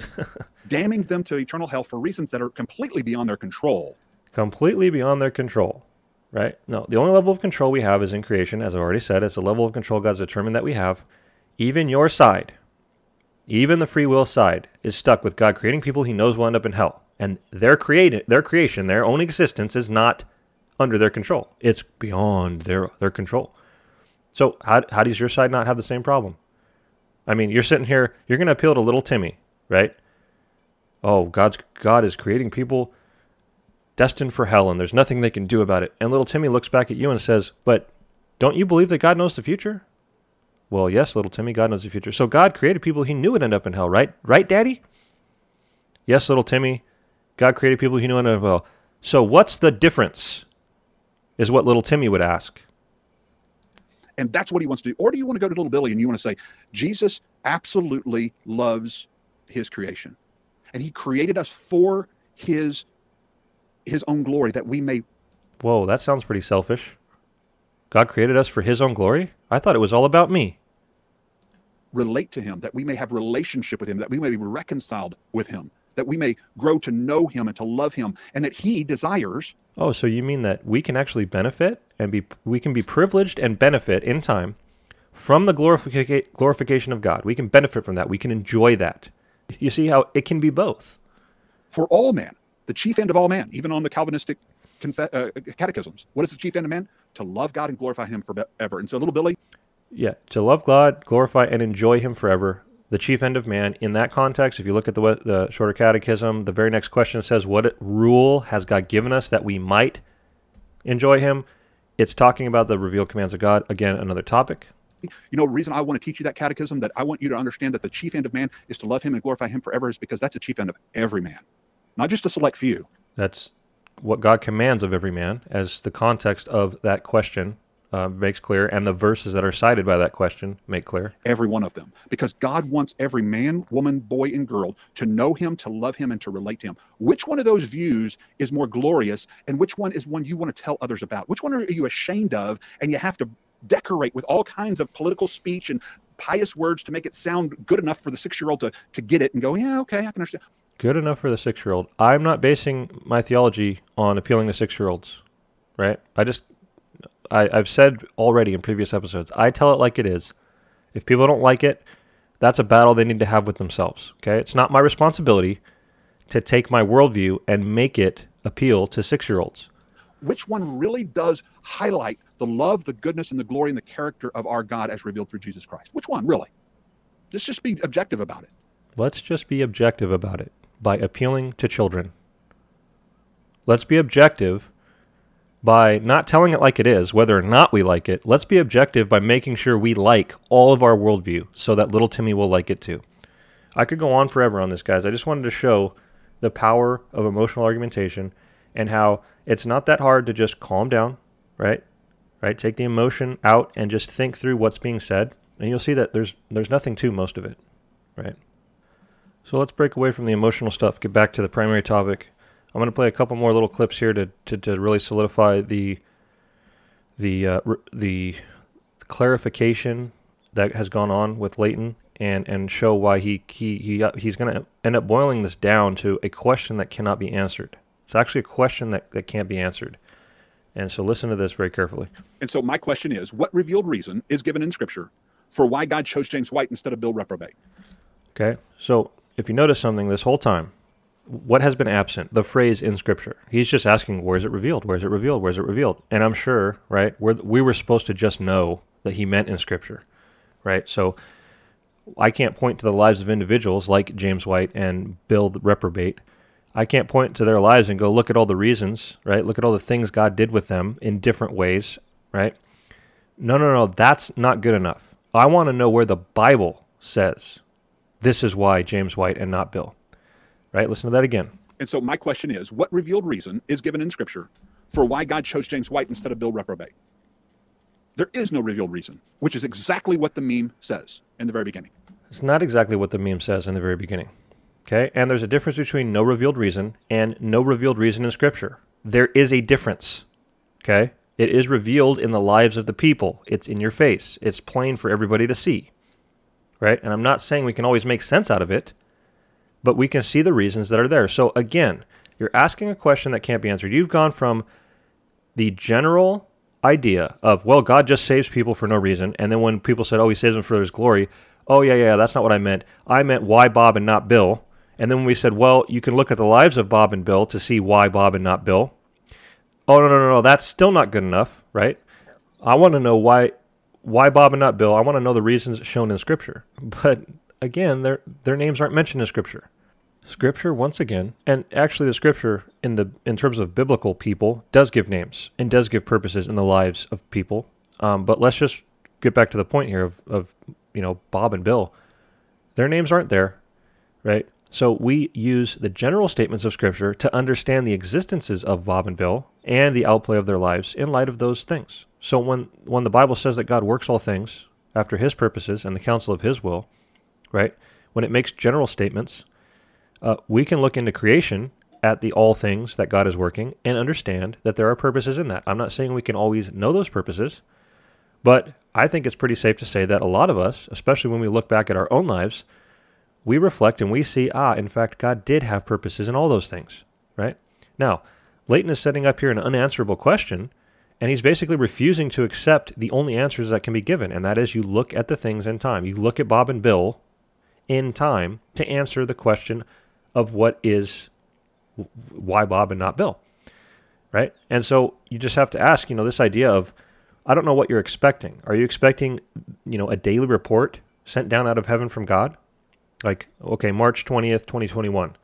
[laughs] damning them to eternal hell for reasons that are completely beyond their control. Completely beyond their control, right? No, the only level of control we have is in creation, as I've already said. It's the level of control God's determined that we have. Even your side, even the free will side, is stuck with God creating people He knows will end up in hell, and their create their creation, their own existence, is not under their control. It's beyond their their control. So how how does your side not have the same problem? I mean, you're sitting here, you're going to appeal to little Timmy, right? Oh, God's God is creating people destined for hell and there's nothing they can do about it. And little Timmy looks back at you and says, "But don't you believe that God knows the future?" Well, yes, little Timmy, God knows the future. So God created people he knew would end up in hell, right? Right, Daddy? Yes, little Timmy, God created people he knew would end up in hell. So what's the difference? Is what little Timmy would ask. And that's what he wants to do. Or do you want to go to little Billy and you want to say, Jesus absolutely loves his creation. And he created us for his his own glory that we may Whoa, that sounds pretty selfish. God created us for his own glory? I thought it was all about me. Relate to him, that we may have relationship with him, that we may be reconciled with him. that we may grow to know him and to love him, and that he desires. Oh, so you mean that we can actually benefit and be we can be privileged and benefit in time from the glorifica- glorification of God. We can benefit from that. We can enjoy that. You see how it can be both. For all man, the chief end of all man, even on the Calvinistic confe- uh, catechisms. What is the chief end of man? To love God and glorify him forever. And so, little Billy. Yeah, to love God, glorify, and enjoy him forever. The chief end of man. In that context, if you look at the, the shorter catechism, the very next question says, What rule has God given us that we might enjoy him? It's talking about the revealed commands of God. Again, another topic. You know, the reason I want to teach you that catechism, that I want you to understand that the chief end of man is to love him and glorify him forever, is because that's the chief end of every man, not just a select few. That's what God commands of every man, as the context of that question uh, makes clear, and the verses that are cited by that question make clear. Every one of them. Because God wants every man, woman, boy, and girl to know Him, to love Him, and to relate to Him. Which one of those views is more glorious, and which one is one you want to tell others about? Which one are you ashamed of, and you have to decorate with all kinds of political speech and pious words to make it sound good enough for the six year old to, to get it and go, yeah, okay, I can understand. Good enough for the six year old. I'm not basing my theology on appealing to six year olds, right? I just, I, I've said already in previous episodes, I tell it like it is. If people don't like it, that's a battle they need to have with themselves, okay? It's not my responsibility to take my worldview and make it appeal to six year olds. Which one really does highlight the love, the goodness, and the glory and the character of our God as revealed through Jesus Christ? Which one, really? Let's just be objective about it. Let's just be objective about it by appealing to children. Let's be objective by not telling it like it is, whether or not we like it. Let's be objective by making sure we like all of our worldview so that little Timmy will like it too. I could go on forever on this, guys. I just wanted to show the power of emotional argumentation and how it's not that hard to just calm down, right? Right? Take the emotion out and just think through what's being said, and you'll see that there's there's nothing to most of it, right? So let's break away from the emotional stuff, get back to the primary topic. I'm going to play a couple more little clips here to, to, to really solidify the the uh, the clarification that has gone on with Leighton and and show why he he, he uh, he's going to end up boiling this down to a question that cannot be answered. It's actually a question that, that can't be answered. And so listen to this very carefully. And so my question is, what revealed reason is given in Scripture for why God chose James White instead of Bill Reprobate? Okay. So if you notice something this whole time, what has been absent? The phrase in Scripture. He's just asking, where is it revealed? Where is it revealed? Where is it revealed? And I'm sure, right, we're, we were supposed to just know that he meant in Scripture, right? So I can't point to the lives of individuals like James White and Bill the Reprobate. I can't point to their lives and go, look at all the reasons, right? Look at all the things God did with them in different ways, right? No, no, no, that's not good enough. I want to know where the Bible says this is why James White and not Bill. Right? Listen to that again. And so my question is, what revealed reason is given in Scripture for why God chose James White instead of Bill Reprobate? There is no revealed reason, which is exactly what the meme says in the very beginning. It's not exactly what the meme says in the very beginning. Okay? And there's a difference between no revealed reason and no revealed reason in Scripture. There is a difference. Okay? It is revealed in the lives of the people. It's in your face. It's plain for everybody to see. Right? And I'm not saying we can always make sense out of it, but we can see the reasons that are there. So again, you're asking a question that can't be answered. You've gone from the general idea of, well, God just saves people for no reason. And then when people said, oh, he saves them for his glory, oh, yeah, yeah, that's not what I meant. I meant why Bob and not Bill. And then when we said, well, you can look at the lives of Bob and Bill to see why Bob and not Bill. Oh, no, no, no, no, that's still not good enough, right? I want to know why why Bob and not Bill. I want to know the reasons shown in Scripture. [laughs] But again, their their names aren't mentioned in Scripture. Scripture, once again, and actually the Scripture in the in terms of biblical people does give names and does give purposes in the lives of people. Um, but let's just get back to the point here of, of you know Bob and Bill. Their names aren't there, right? So we use the general statements of Scripture to understand the existences of Bob and Bill and the outplay of their lives in light of those things. So when when the Bible says that God works all things after His purposes and the counsel of His will, right? When it makes general statements, uh, we can look into creation at the all things that God is working and understand that there are purposes in that. I'm not saying we can always know those purposes, but I think it's pretty safe to say that a lot of us, especially when we look back at our own lives, we reflect and we see, ah, in fact, God did have purposes in all those things, right? Now, Leighton is setting up here an unanswerable question, and he's basically refusing to accept the only answers that can be given, and that is you look at the things in time. You look at Bob and Bill in time to answer the question of what is why Bob and not Bill, right? And so you just have to ask, you know, this idea of I don't know what you're expecting. Are you expecting, you know, a daily report sent down out of heaven from God? Like, okay, March 20th, 2021.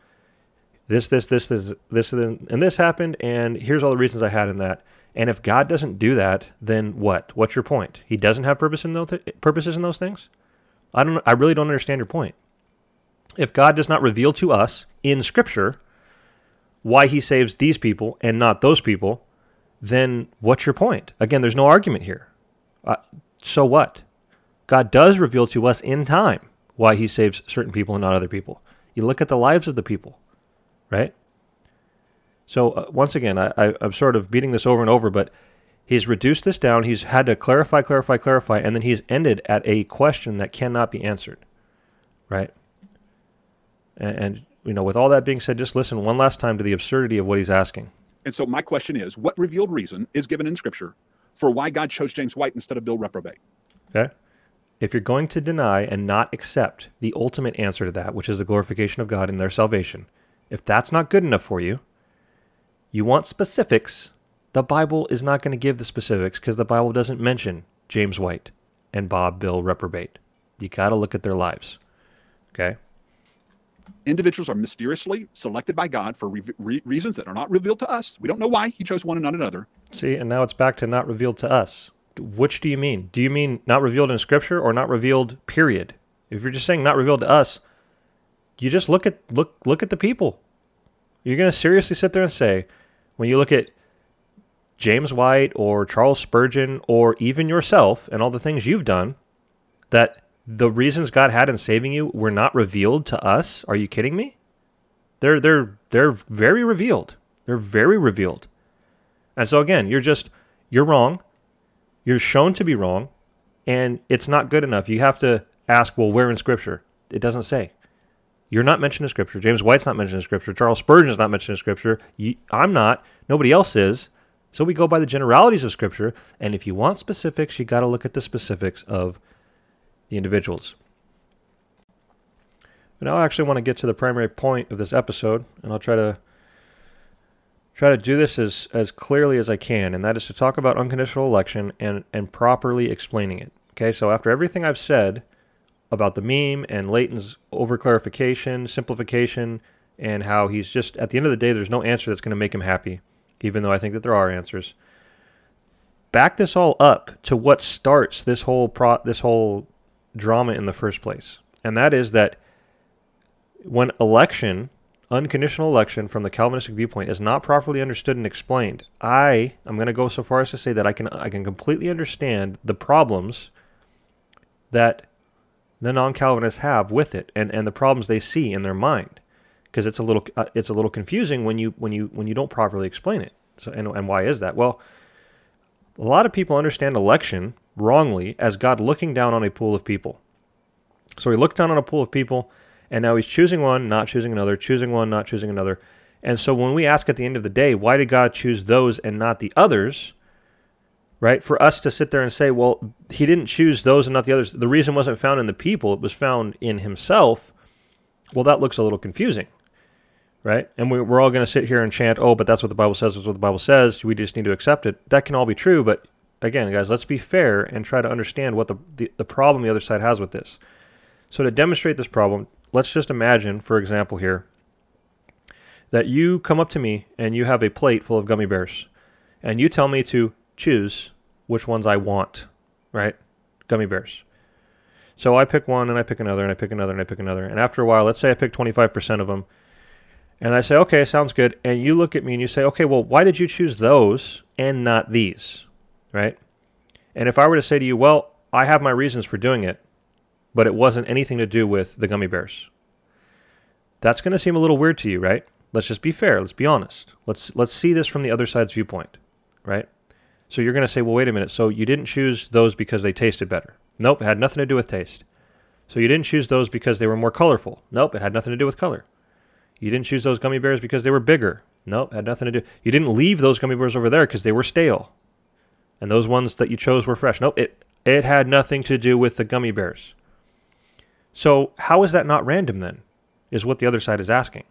This, this, this, this, this, and this happened, and here's all the reasons I had in that. And if God doesn't do that, then what? What's your point? He doesn't have purpose in those th- purposes in those things? I don't I really don't understand your point. If God does not reveal to us in scripture why he saves these people and not those people, then what's your point? Again, there's no argument here. Uh, so what? God does reveal to us in time why he saves certain people and not other people. You look at the lives of the people, right? So uh, once again, I, I, I'm sort of beating this over and over, but he's reduced this down. He's had to clarify, clarify, clarify, and then he's ended at a question that cannot be answered, right? And, and you know, with all that being said, just listen one last time to the absurdity of what he's asking. And so my question is, what revealed reason is given in Scripture for why God chose James White instead of Bill Reprobate? Okay. If you're going to deny and not accept the ultimate answer to that, which is the glorification of God in their salvation, if that's not good enough for you, you want specifics, the Bible is not going to give the specifics because the Bible doesn't mention James White and Bob Bill Reprobate. You got to look at their lives. Okay? Individuals are mysteriously selected by God for re- re- reasons that are not revealed to us. We don't know why He chose one and not another. See, and now it's back to not revealed to us. Which do you mean? Do you mean not revealed in Scripture or not revealed? Period. If you're just saying not revealed to us, you just look at look look at the people. You're going to seriously sit there and say, when you look at James White or Charles Spurgeon or even yourself and all the things you've done, that the reasons God had in saving you were not revealed to us? Are you kidding me? They're they're they're very revealed. They're very revealed. And so again, you're just you're wrong. You're shown to be wrong, and it's not good enough. You have to ask, well, where in Scripture? It doesn't say. You're not mentioned in Scripture. James White's not mentioned in Scripture. Charles Spurgeon's not mentioned in Scripture. You, I'm not. Nobody else is. So we go by the generalities of Scripture. And if you want specifics, you got to look at the specifics of the individuals. But now I actually want to get to the primary point of this episode, and I'll try to try to do this as, as clearly as I can, and that is to talk about unconditional election and, and properly explaining it. Okay, so after everything I've said about the meme and Leighton's overclarification, simplification, and how he's just at the end of the day, there's no answer that's going to make him happy, even though I think that there are answers. Back this all up to what starts this whole pro this whole drama in the first place. And that is that when election, unconditional election from the Calvinistic viewpoint is not properly understood and explained, I am going to go so far as to say that I can I can completely understand the problems that the non-Calvinists have with it and, and the problems they see in their mind because it's a little uh, it's a little confusing when you when you when you don't properly explain it. So and and why is that? Well, a lot of people understand election wrongly as God looking down on a pool of people. So he looked down on a pool of people, and now he's choosing one, not choosing another, choosing one, not choosing another. And so when we ask at the end of the day, why did God choose those and not the others? Right? For us to sit there and say, well, he didn't choose those and not the others. The reason wasn't found in the people, it was found in himself. Well, that looks a little confusing. Right? And we, are all going to sit here and chant, oh, but that's what the Bible says, that's what the Bible says. We just need to accept it. That can all be true, but again, guys, let's be fair and try to understand what the, the, the problem the other side has with this. So, to demonstrate this problem, let's just imagine, for example, here, that you come up to me and you have a plate full of gummy bears, and you tell me to choose which ones I want, right? Gummy bears. So I pick one and I pick another and I pick another and I pick another. And after a while, let's say I pick 25% of them. And I say, okay, sounds good. And you look at me and you say, okay, well, why did you choose those and not these? Right? And if I were to say to you, well, I have my reasons for doing it, but it wasn't anything to do with the gummy bears. That's going to seem a little weird to you, right? Let's just be fair. Let's be honest. Let's let's see this from the other side's viewpoint, right? So you're going to say, well, wait a minute. So you didn't choose those because they tasted better? Nope, it had nothing to do with taste. So you didn't choose those because they were more colorful. Nope, it had nothing to do with color. You didn't choose those gummy bears because they were bigger. Nope, had nothing to do. You didn't leave those gummy bears over there because they were stale. And those ones that you chose were fresh. Nope, it it had nothing to do with the gummy bears. So how is that not random then? Is what the other side is asking.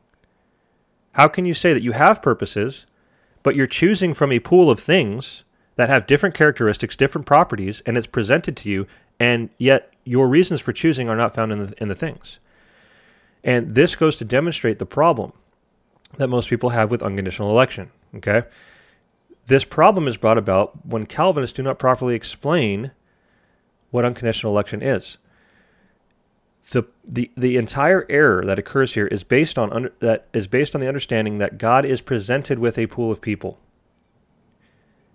How can you say that you have purposes, but you're choosing from a pool of things that have different characteristics, different properties, and it's presented to you, and yet your reasons for choosing are not found in the, in the things? And this goes to demonstrate the problem that most people have with unconditional election. Okay? This problem is brought about when Calvinists do not properly explain what unconditional election is. The, the, the entire error that occurs here is based on under, that is based on the understanding that God is presented with a pool of people.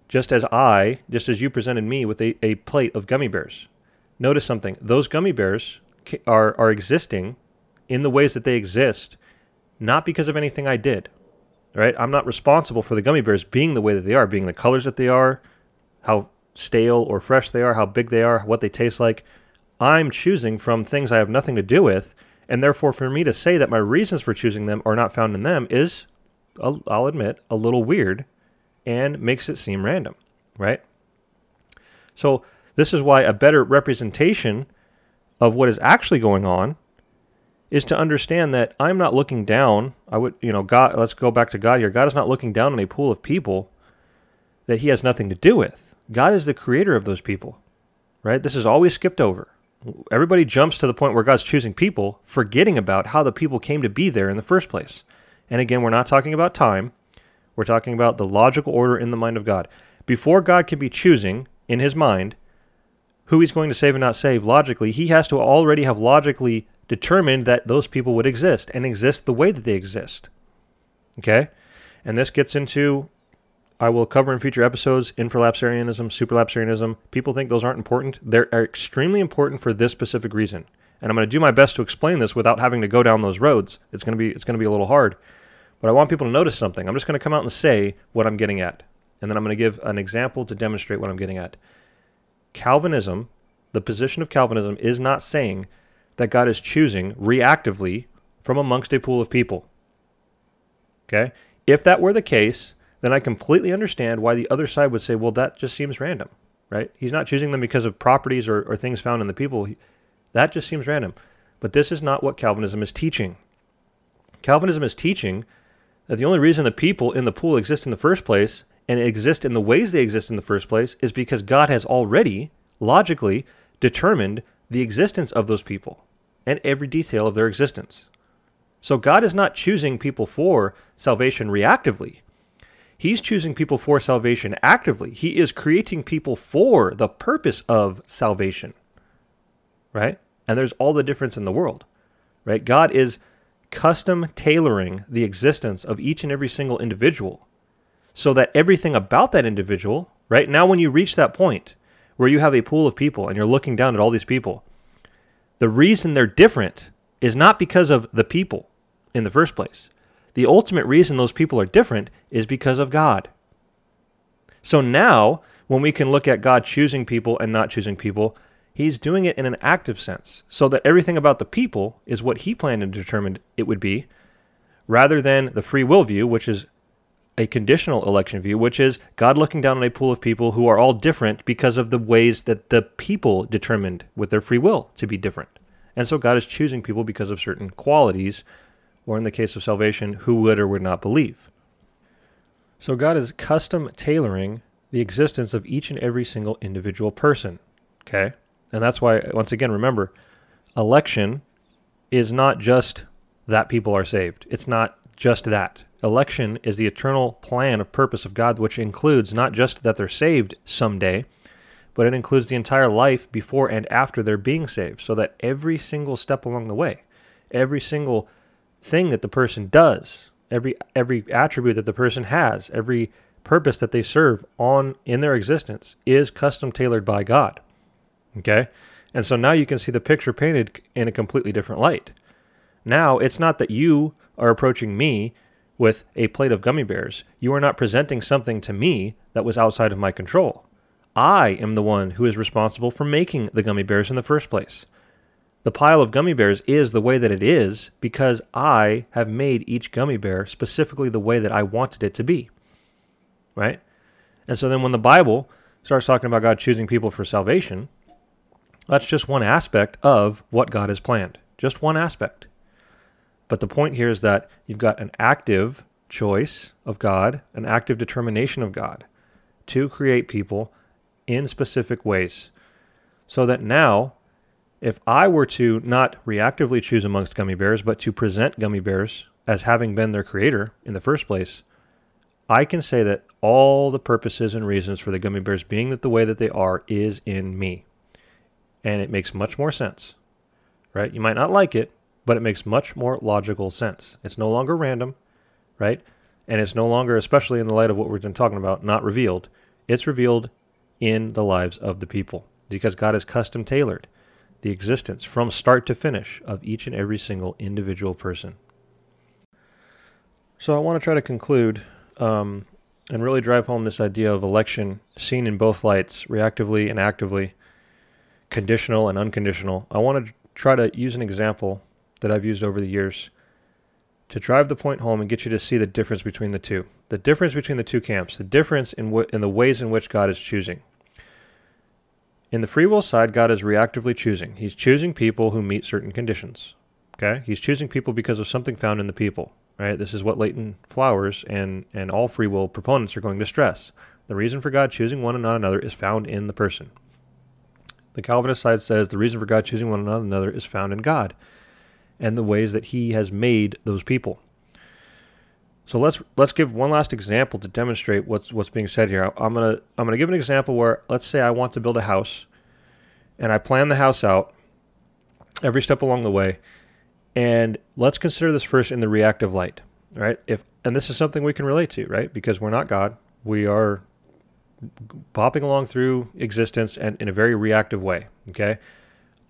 Just as I, just as you presented me with a, a plate of gummy bears. Notice something. Those gummy bears are, are existing in the ways that they exist, not because of anything I did. Right? I'm not responsible for the gummy bears being the way that they are, being the colors that they are, how stale or fresh they are, how big they are, what they taste like. I'm choosing from things I have nothing to do with, and therefore, for me to say that my reasons for choosing them are not found in them is, I'll admit, a little weird and makes it seem random, right? So, this is why a better representation of what is actually going on is to understand that I'm not looking down. I would, you know, God, let's go back to God here. God is not looking down on a pool of people that he has nothing to do with. God is the creator of those people, right? This is always skipped over. Everybody jumps to the point where God's choosing people, forgetting about how the people came to be there in the first place. And again, we're not talking about time. We're talking about the logical order in the mind of God. Before God can be choosing in his mind who he's going to save and not save logically, he has to already have logically determined that those people would exist and exist the way that they exist. Okay? And this gets into I will cover in future episodes infralapsarianism, superlapsarianism. People think those aren't important. They're extremely important for this specific reason. And I'm going to do my best to explain this without having to go down those roads. It's going to be it's going to be a little hard. But I want people to notice something. I'm just going to come out and say what I'm getting at. And then I'm going to give an example to demonstrate what I'm getting at. Calvinism, the position of Calvinism is not saying that God is choosing reactively from amongst a pool of people. Okay? If that were the case, then I completely understand why the other side would say, well, that just seems random, right? He's not choosing them because of properties or, or things found in the people. That just seems random. But this is not what Calvinism is teaching. Calvinism is teaching that the only reason the people in the pool exist in the first place and exist in the ways they exist in the first place is because God has already, logically, determined the existence of those people and every detail of their existence. So God is not choosing people for salvation reactively. He's choosing people for salvation actively. He is creating people for the purpose of salvation. Right? And there's all the difference in the world. Right? God is custom tailoring the existence of each and every single individual so that everything about that individual, right? Now when you reach that point where you have a pool of people and you're looking down at all these people, the reason they're different is not because of the people in the first place. The ultimate reason those people are different is because of God. So now, when we can look at God choosing people and not choosing people, He's doing it in an active sense, so that everything about the people is what He planned and determined it would be, rather than the free will view, which is a conditional election view, which is God looking down on a pool of people who are all different because of the ways that the people determined with their free will to be different. And so God is choosing people because of certain qualities or in the case of salvation, who would or would not believe. So God is custom tailoring the existence of each and every single individual person. Okay? And that's why, once again, remember, election is not just that people are saved. It's not just that. Election is the eternal plan of purpose of God, which includes not just that they're saved someday, but it includes the entire life before and after they're being saved, so that every single step along the way, every single thing that the person does, every every attribute that the person has, every purpose that they serve on in their existence is custom tailored by God. Okay? And so now you can see the picture painted in a completely different light. Now, it's not that you are approaching me with a plate of gummy bears. You are not presenting something to me that was outside of my control. I am the one who is responsible for making the gummy bears in the first place. the pile of gummy bears is the way that it is because I have made each gummy bear specifically the way that I wanted it to be. Right? And so then when the Bible starts talking about God choosing people for salvation, that's just one aspect of what God has planned. Just one aspect. But the point here is that you've got an active choice of God, an active determination of God to create people in specific ways. So that now, if I were to not reactively choose amongst gummy bears, but to present gummy bears as having been their creator in the first place, I can say that all the purposes and reasons for the gummy bears being that the way that they are is in me. And it makes much more sense, right? You might not like it, but it makes much more logical sense. It's no longer random, right? And it's no longer, especially in the light of what we've been talking about, not revealed. It's revealed in the lives of the people because God has custom tailored the existence from start to finish of each and every single individual person. So I want to try to conclude um, and really drive home this idea of election seen in both lights, reactively and actively, conditional and unconditional. I want to try to use an example that I've used over the years to drive the point home and get you to see the difference between the two. The difference between the two camps, the difference in, in the ways in which God is choosing. In the free will side, God is reactively choosing. He's choosing people who meet certain conditions. Okay? He's choosing people because of something found in the people. Right? This is what Leighton Flowers and, and all free will proponents are going to stress. The reason for God choosing one and not another is found in the person. The Calvinist side says the reason for God choosing one and not another is found in God and the ways that He has made those people. So let's let's give one last example to demonstrate what's what's being said here. I'm gonna I'm gonna give an example where let's say I want to build a house, and I plan the house out every step along the way, and let's consider this first in the reactive light, right? If and this is something we can relate to, right? Because we're not God, we are popping along through existence and in a very reactive way. Okay,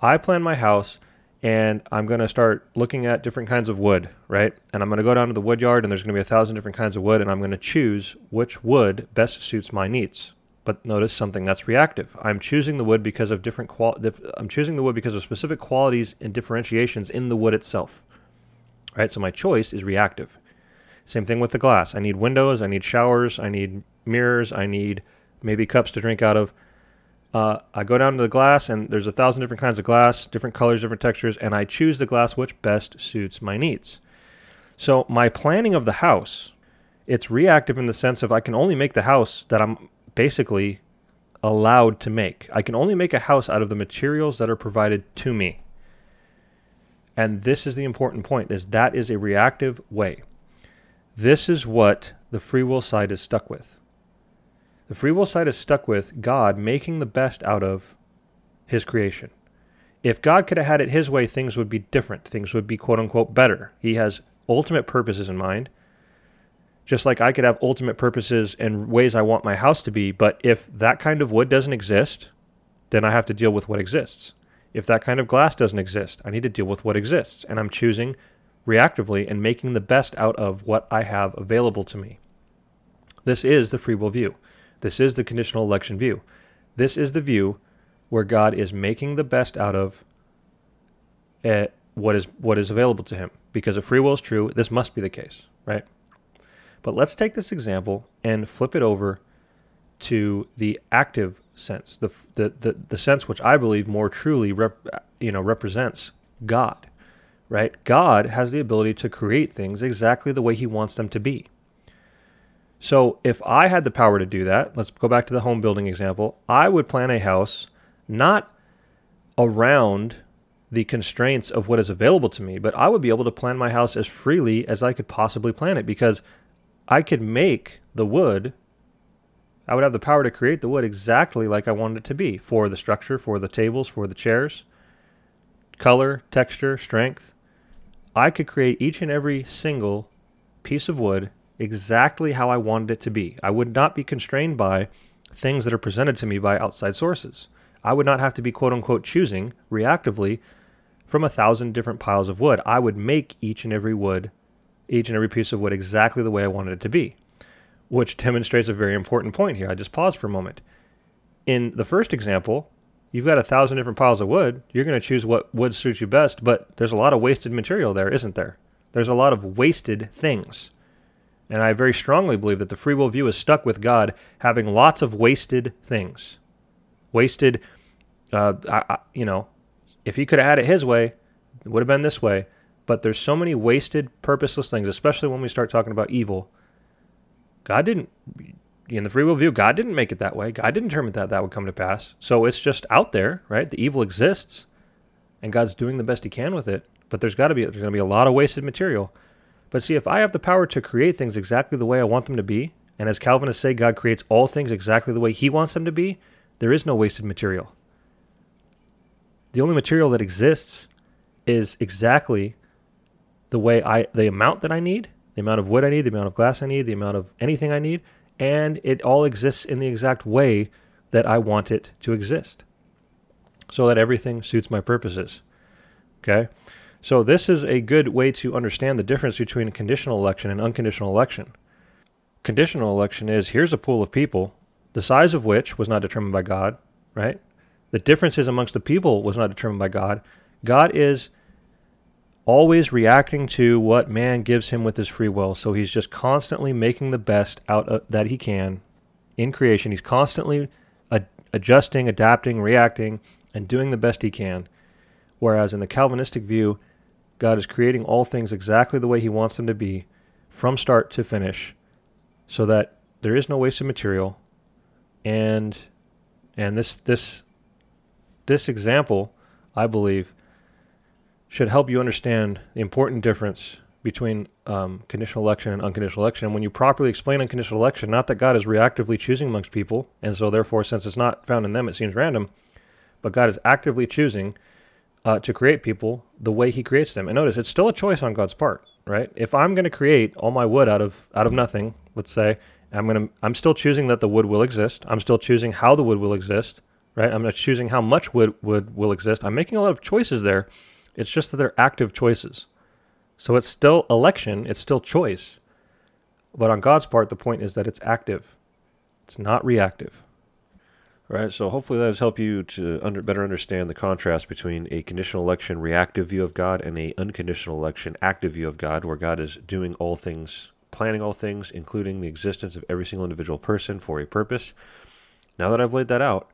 I plan my house and I'm going to start looking at different kinds of wood, right? And I'm going to go down to the wood yard, and there's going to be a thousand different kinds of wood, and I'm going to choose which wood best suits my needs. But notice something that's reactive. I'm choosing the wood because of different qual. I'm choosing the wood because of specific qualities and differentiations in the wood itself. Right. So my choice is reactive. Same thing with the glass. I need windows. I need showers. I need mirrors. I need maybe cups to drink out of. Uh, I go down to the glass, and there's a thousand different kinds of glass, different colors, different textures, and I choose the glass which best suits my needs. So my planning of the house, it's reactive in the sense of I can only make the house that I'm basically allowed to make. I can only make a house out of the materials that are provided to me. And this is the important point: is that is a reactive way. This is what the free will side is stuck with. The free will side is stuck with God making the best out of his creation. If God could have had it his way, things would be different. Things would be quote unquote better. He has ultimate purposes in mind. Just like I could have ultimate purposes and ways I want my house to be, but if that kind of wood doesn't exist, then I have to deal with what exists. If that kind of glass doesn't exist, I need to deal with what exists. And I'm choosing reactively and making the best out of what I have available to me. This is the free will view. This is the conditional election view. This is the view where God is making the best out of uh, what is what is available to him. Because if free will is true, this must be the case, right? But let's take this example and flip it over to the active sense, the the the, the sense which I believe more truly rep, you know represents God, right? God has the ability to create things exactly the way He wants them to be. So if I had the power to do that, let's go back to the home building example. I would plan a house not around the constraints of what is available to me, but I would be able to plan my house as freely as I could possibly plan it because I could make the wood. I would have the power to create the wood exactly like I wanted it to be for the structure, for the tables, for the chairs, color, texture, strength. I could create each and every single piece of wood exactly how I wanted it to be. I would not be constrained by things that are presented to me by outside sources. I would not have to be quote unquote choosing reactively from a thousand different piles of wood. I would make each and every wood, each and every piece of wood exactly the way I wanted it to be, which demonstrates a very important point here. I just pause for a moment. In the first example, You've got a thousand different piles of wood. You're going to choose what wood suits you best, but there's a lot of wasted material there, isn't there? There's a lot of wasted things. And I very strongly believe that the free will view is stuck with God having lots of wasted things. Wasted, uh, I, I, you know, if he could have had it his way, it would have been this way. But there's so many wasted, purposeless things, especially when we start talking about evil. God didn't, in the free will view, God didn't make it that way. God didn't determine that that would come to pass. So it's just out there, right? The evil exists, and God's doing the best He can with it. But there's got to be there's going to be a lot of wasted material. But see, if I have the power to create things exactly the way I want them to be, and as Calvinists say, God creates all things exactly the way He wants them to be, there is no wasted material. The only material that exists is exactly the way I, the amount that I need, the amount of wood I need, the amount of glass I need, the amount of anything I need, and it all exists in the exact way that I want it to exist so that everything suits my purposes. Okay? So, this is a good way to understand the difference between a conditional election and unconditional election. Conditional election is here's a pool of people, the size of which was not determined by God, right? The differences amongst the people was not determined by God. God is always reacting to what man gives him with his free will. So he's just constantly making the best out of, that he can in creation. He's constantly ad- adjusting, adapting, reacting, and doing the best he can. Whereas in the Calvinistic view, God is creating all things exactly the way He wants them to be from start to finish so that there is no wasted material. And and this this this example, I believe, should help you understand the important difference between um, conditional election and unconditional election. When you properly explain unconditional election, not that God is reactively choosing amongst people, and so therefore, since it's not found in them, it seems random, but God is actively choosing uh, to create people the way He creates them. And notice, it's still a choice on God's part, right? If I'm going to create all my wood out of out of nothing, let's say, I'm going to, I'm still choosing that the wood will exist. I'm still choosing how the wood will exist, right? I'm not choosing how much wood wood will exist. I'm making a lot of choices there. It's just that they're active choices. So it's still election. It's still choice. But on God's part, the point is that it's active. It's not reactive. Right, so hopefully that has helped you to under, better understand the contrast between a conditional election reactive view of God and a unconditional election active view of God, where God is doing all things, planning all things, including the existence of every single individual person for a purpose. Now that I've laid that out,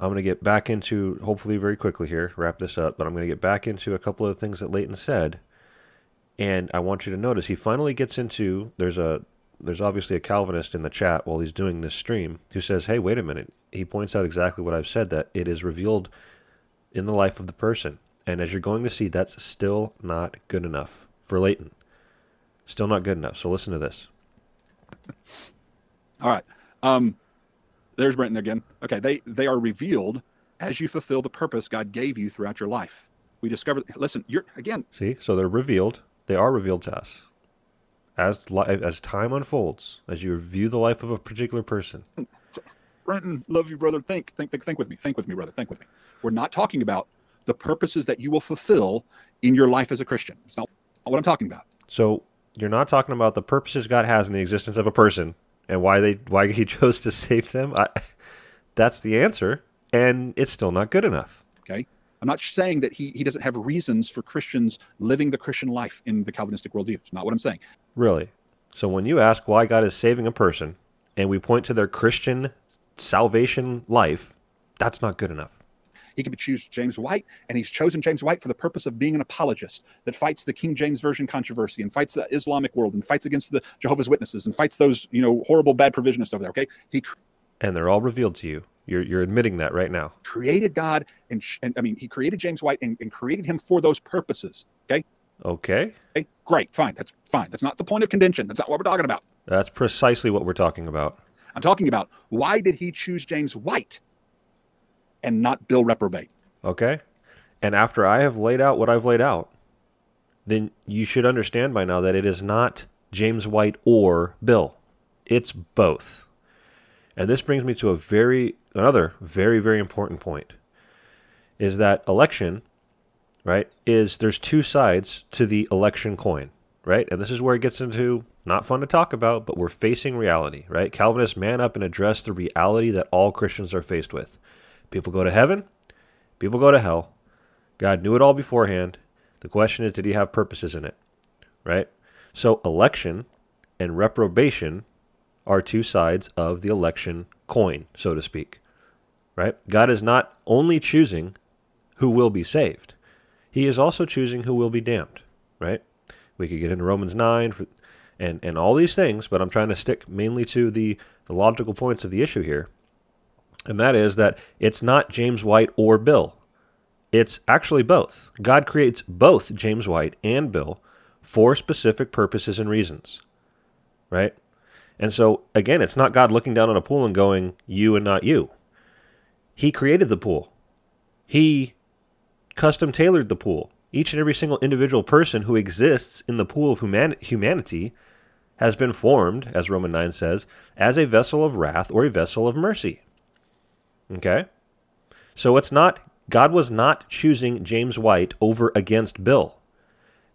I'm going to get back into, hopefully very quickly here, wrap this up, but I'm going to get back into a couple of things that Leighton said. And I want you to notice he finally gets into, there's a, there's obviously a Calvinist in the chat while he's doing this stream who says, hey, wait a minute. He points out exactly what I've said that it is revealed in the life of the person. And as you're going to see, that's still not good enough for Leighton. Still not good enough. So listen to this. All right. Um, there's Brenton again. Okay. They, they are revealed as you fulfill the purpose God gave you throughout your life. We discover. listen, you're again. See, so they're revealed. They are revealed to us as li- as time unfolds, as you review the life of a particular person. Brenton, love you, brother. Think, think, think, think with me. Think with me, brother. Think with me. We're not talking about the purposes that you will fulfill in your life as a Christian. It's not what I'm talking about. So you're not talking about the purposes God has in the existence of a person and why they why He [laughs] chose to save them. I, that's the answer, and it's still not good enough. Okay. I'm not saying that he, he doesn't have reasons for Christians living the Christian life in the Calvinistic worldview. It's not what I'm saying. Really? So when you ask why God is saving a person and we point to their Christian salvation life, that's not good enough. He could choose James White, and he's chosen James White for the purpose of being an apologist that fights the King James Version controversy and fights the Islamic world and fights against the Jehovah's Witnesses and fights those, you know, horrible bad provisionists over there. Okay. He and they're all revealed to you. You're, you're admitting that right now. Created God, and, and I mean, he created James White and, and created him for those purposes. Okay. Okay. Okay. Great. Fine. That's fine. That's not the point of contention. That's not what we're talking about. That's precisely what we're talking about. I'm talking about why did he choose James White and not Bill Reprobate? Okay. And after I have laid out what I've laid out, then you should understand by now that it is not James White or Bill. It's both. And this brings me to a very another very very important point is that election, right? Is there's two sides to the election coin, right? And this is where it gets into not fun to talk about, but we're facing reality, right? Calvinists man up and address the reality that all Christians are faced with. People go to heaven, people go to hell. God knew it all beforehand. The question is, did he have purposes in it? Right? So, election and reprobation are two sides of the election coin, so to speak. Right? God is not only choosing who will be saved, he is also choosing who will be damned. Right? We could get into Romans 9 for, and, and all these things, but I'm trying to stick mainly to the, the logical points of the issue here. And that is that it's not James White or Bill. It's actually both. God creates both James White and Bill for specific purposes and reasons. Right? And so, again, it's not God looking down on a pool and going, you and not you. He created the pool, He custom tailored the pool. Each and every single individual person who exists in the pool of human- humanity has been formed, as Roman 9 says, as a vessel of wrath or a vessel of mercy. Okay? So it's not, God was not choosing James White over against Bill.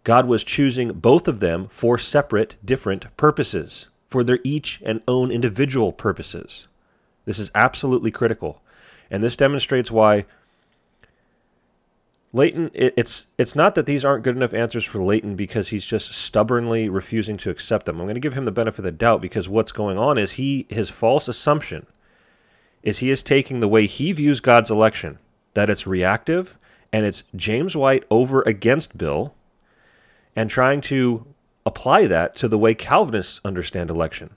God was choosing both of them for separate, different purposes, for their each and own individual purposes. This is absolutely critical. And this demonstrates why Leighton, it, it's it's not that these aren't good enough answers for Leighton because he's just stubbornly refusing to accept them. I'm going to give him the benefit of the doubt because what's going on is he his false assumption is he is taking the way he views God's election that it's reactive and it's James White over against Bill and trying to apply that to the way Calvinists understand election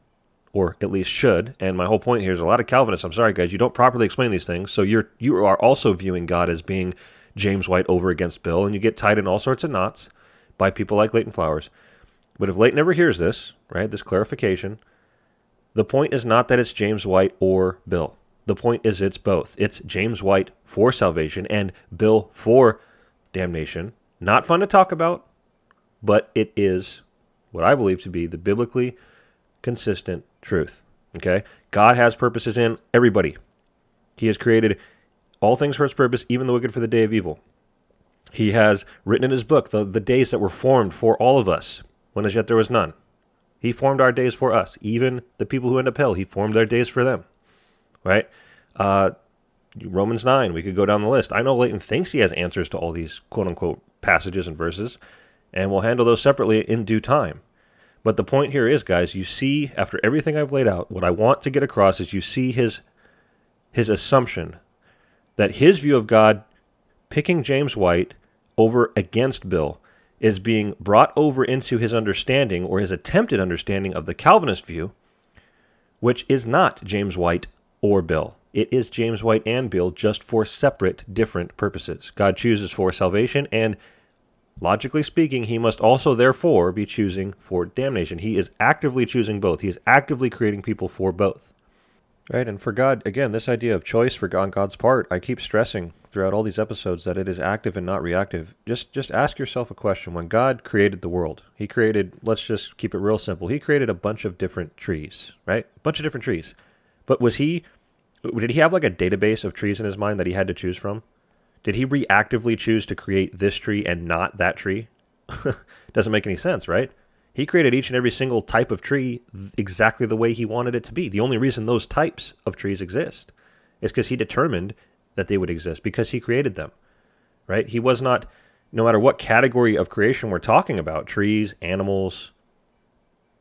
or at least should. And my whole point here is a lot of Calvinists, I'm sorry guys, you don't properly explain these things, so you're you are also viewing God as being James White over against Bill, and you get tied in all sorts of knots by people like Leighton Flowers. But if Leighton ever hears this, right, this clarification, the point is not that it's James White or Bill. The point is it's both. It's James White for salvation and Bill for damnation. Not fun to talk about, but it is what I believe to be the biblically consistent truth. Okay? God has purposes in everybody. He has created all things for his purpose, even the wicked for the day of evil. He has written in his book the, the days that were formed for all of us, when as yet there was none. He formed our days for us, even the people who end up hell. He formed their days for them, right? Uh, Romans 9, we could go down the list. I know Leighton thinks he has answers to all these quote unquote passages and verses, and we'll handle those separately in due time. But the point here is, guys, you see, after everything I've laid out, what I want to get across is you see his his assumption that his view of God picking James White over against Bill is being brought over into his understanding or his attempted understanding of the Calvinist view, which is not James White or Bill. It is James White and Bill just for separate, different purposes. God chooses for salvation, and logically speaking, he must also, therefore, be choosing for damnation. He is actively choosing both, he is actively creating people for both. Right, and for God, again, this idea of choice for on God's part, I keep stressing throughout all these episodes that it is active and not reactive. Just just ask yourself a question. When God created the world, He created, let's just keep it real simple. He created a bunch of different trees, right? A bunch of different trees. But was He, did He have like a database of trees in His mind that He had to choose from? Did He reactively choose to create this tree and not that tree? [laughs] Doesn't make any sense, right? He created each and every single type of tree exactly the way he wanted it to be. The only reason those types of trees exist is because he determined that they would exist because he created them. Right? He was not no matter what category of creation we're talking about, trees, animals,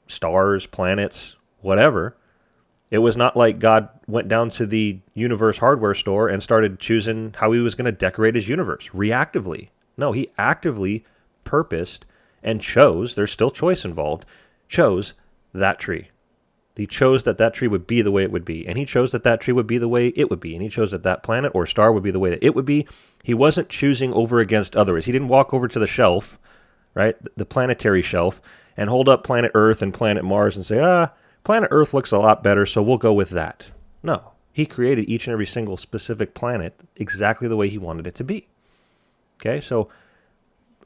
stars, planets, whatever, it was not like God went down to the universe hardware store and started choosing how he was going to decorate his universe reactively. No, he actively purposed and chose, there's still choice involved, chose that tree. He chose that that tree would be the way it would be. And he chose that that tree would be the way it would be. And he chose that that planet or star would be the way that it would be. He wasn't choosing over against others. He didn't walk over to the shelf, right, the planetary shelf, and hold up planet Earth and planet Mars and say, ah, planet Earth looks a lot better, so we'll go with that. No. He created each and every single specific planet exactly the way he wanted it to be. Okay, so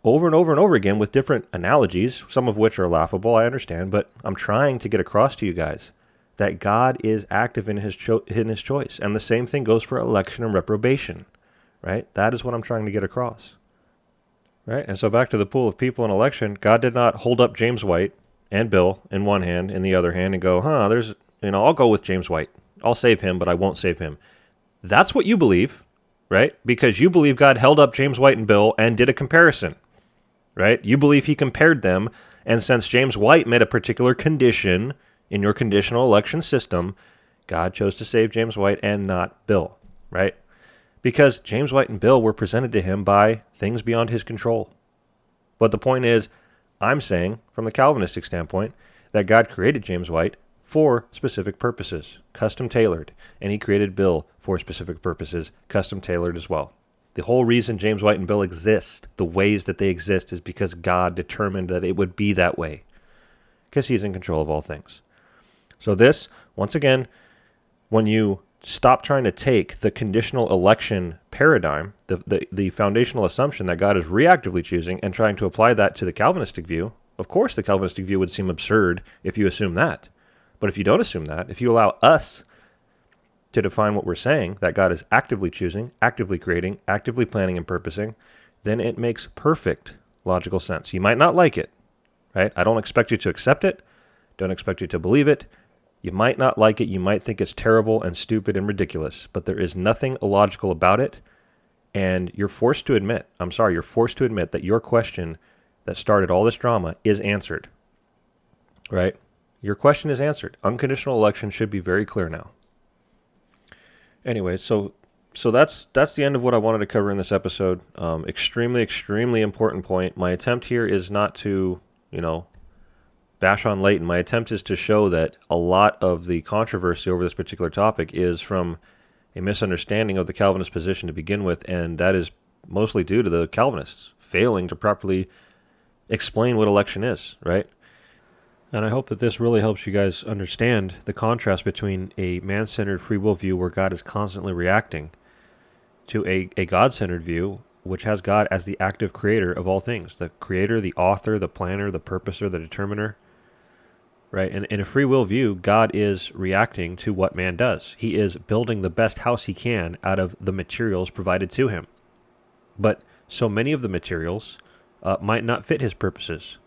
over and over and over again with different analogies, some of which are laughable, I understand, but I'm trying to get across to you guys that God is active in his cho- in his choice. And the same thing goes for election and reprobation, right? That is what I'm trying to get across. Right? And so back to the pool of people in election, God did not hold up James White and Bill in one hand, in the other hand, and go, huh, there's, you know, I'll go with James White. I'll save him, but I won't save him. That's what you believe. right? Because you believe God held up James White and Bill and did a comparison, right? You believe he compared them, and since James White met a particular condition in your conditional election system, God chose to save James White and not Bill, right? Because James White and Bill were presented to him by things beyond his control. But the point is, I'm saying, from the Calvinistic standpoint, that God created James White for specific purposes, custom tailored, and he created Bill for specific purposes, custom tailored as well. The whole reason James White and Bill exist, the ways that they exist, is because God determined that it would be that way, because he's in control of all things. So, this, once again, when you stop trying to take the conditional election paradigm, the, the, the foundational assumption that God is reactively choosing, and trying to apply that to the Calvinistic view, of course, the Calvinistic view would seem absurd if you assume that. But if you don't assume that, if you allow us to define what we're saying, that God is actively choosing, actively creating, actively planning and purposing, then it makes perfect logical sense. You might not like it, right? I don't expect you to accept it, don't expect you to believe it. You might not like it, you might think it's terrible and stupid and ridiculous, but there is nothing illogical about it. And you're forced to admit, I'm sorry, you're forced to admit that your question that started all this drama is answered. Right? Your question is answered. Unconditional election should be very clear now. Anyway, so so that's that's the end of what I wanted to cover in this episode. Um, extremely, extremely important point. My attempt here is not to, you know, bash on Leighton. My attempt is to show that a lot of the controversy over this particular topic is from a misunderstanding of the Calvinist position to begin with, and that is mostly due to the Calvinists failing to properly explain what election is, right? And I hope that this really helps you guys understand the contrast between a man centered free will view where God is constantly reacting to a, a God centered view which has God as the active creator of all things the creator, the author, the planner, the purposer, the determiner right? And in a free will view, God is reacting to what man does. He is building the best house he can out of the materials provided to him. But so many of the materials uh, might not fit his purposes,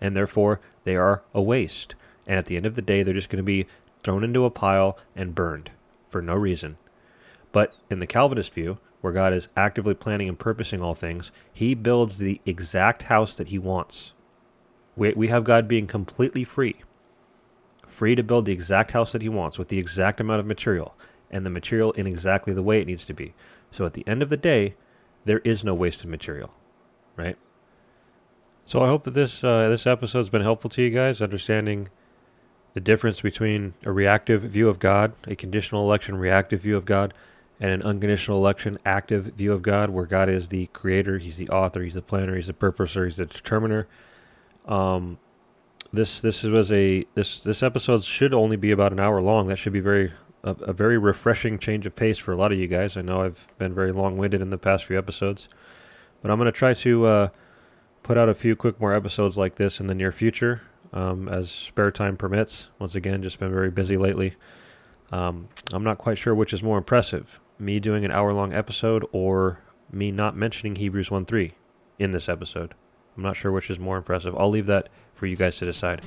and therefore they are a waste. And at the end of the day, they're just going to be thrown into a pile and burned for no reason. But in the Calvinist view, where God is actively planning and purposing all things, he builds the exact house that he wants. We, we have God being completely free free to build the exact house that he wants with the exact amount of material and the material in exactly the way it needs to be. So at the end of the day, there is no wasted material, right? So I hope that this uh, this episode's been helpful to you guys, understanding the difference between a reactive view of God, a conditional election reactive view of God, and an unconditional election active view of God, where God is the creator, He's the author, He's the planner, He's the purposer, He's the determiner. Um, this this was a this this episode should only be about an hour long. That should be very a, a very refreshing change of pace for a lot of you guys. I know I've been very long winded in the past few episodes, but I'm going to try to uh, put out a few quick more episodes like this in the near future um, as spare time permits. Once again, just been very busy lately. Um, I'm not quite sure which is more impressive me doing an hour long episode or me not mentioning Hebrews 1 3 in this episode. I'm not sure which is more impressive. I'll leave that for you guys to decide.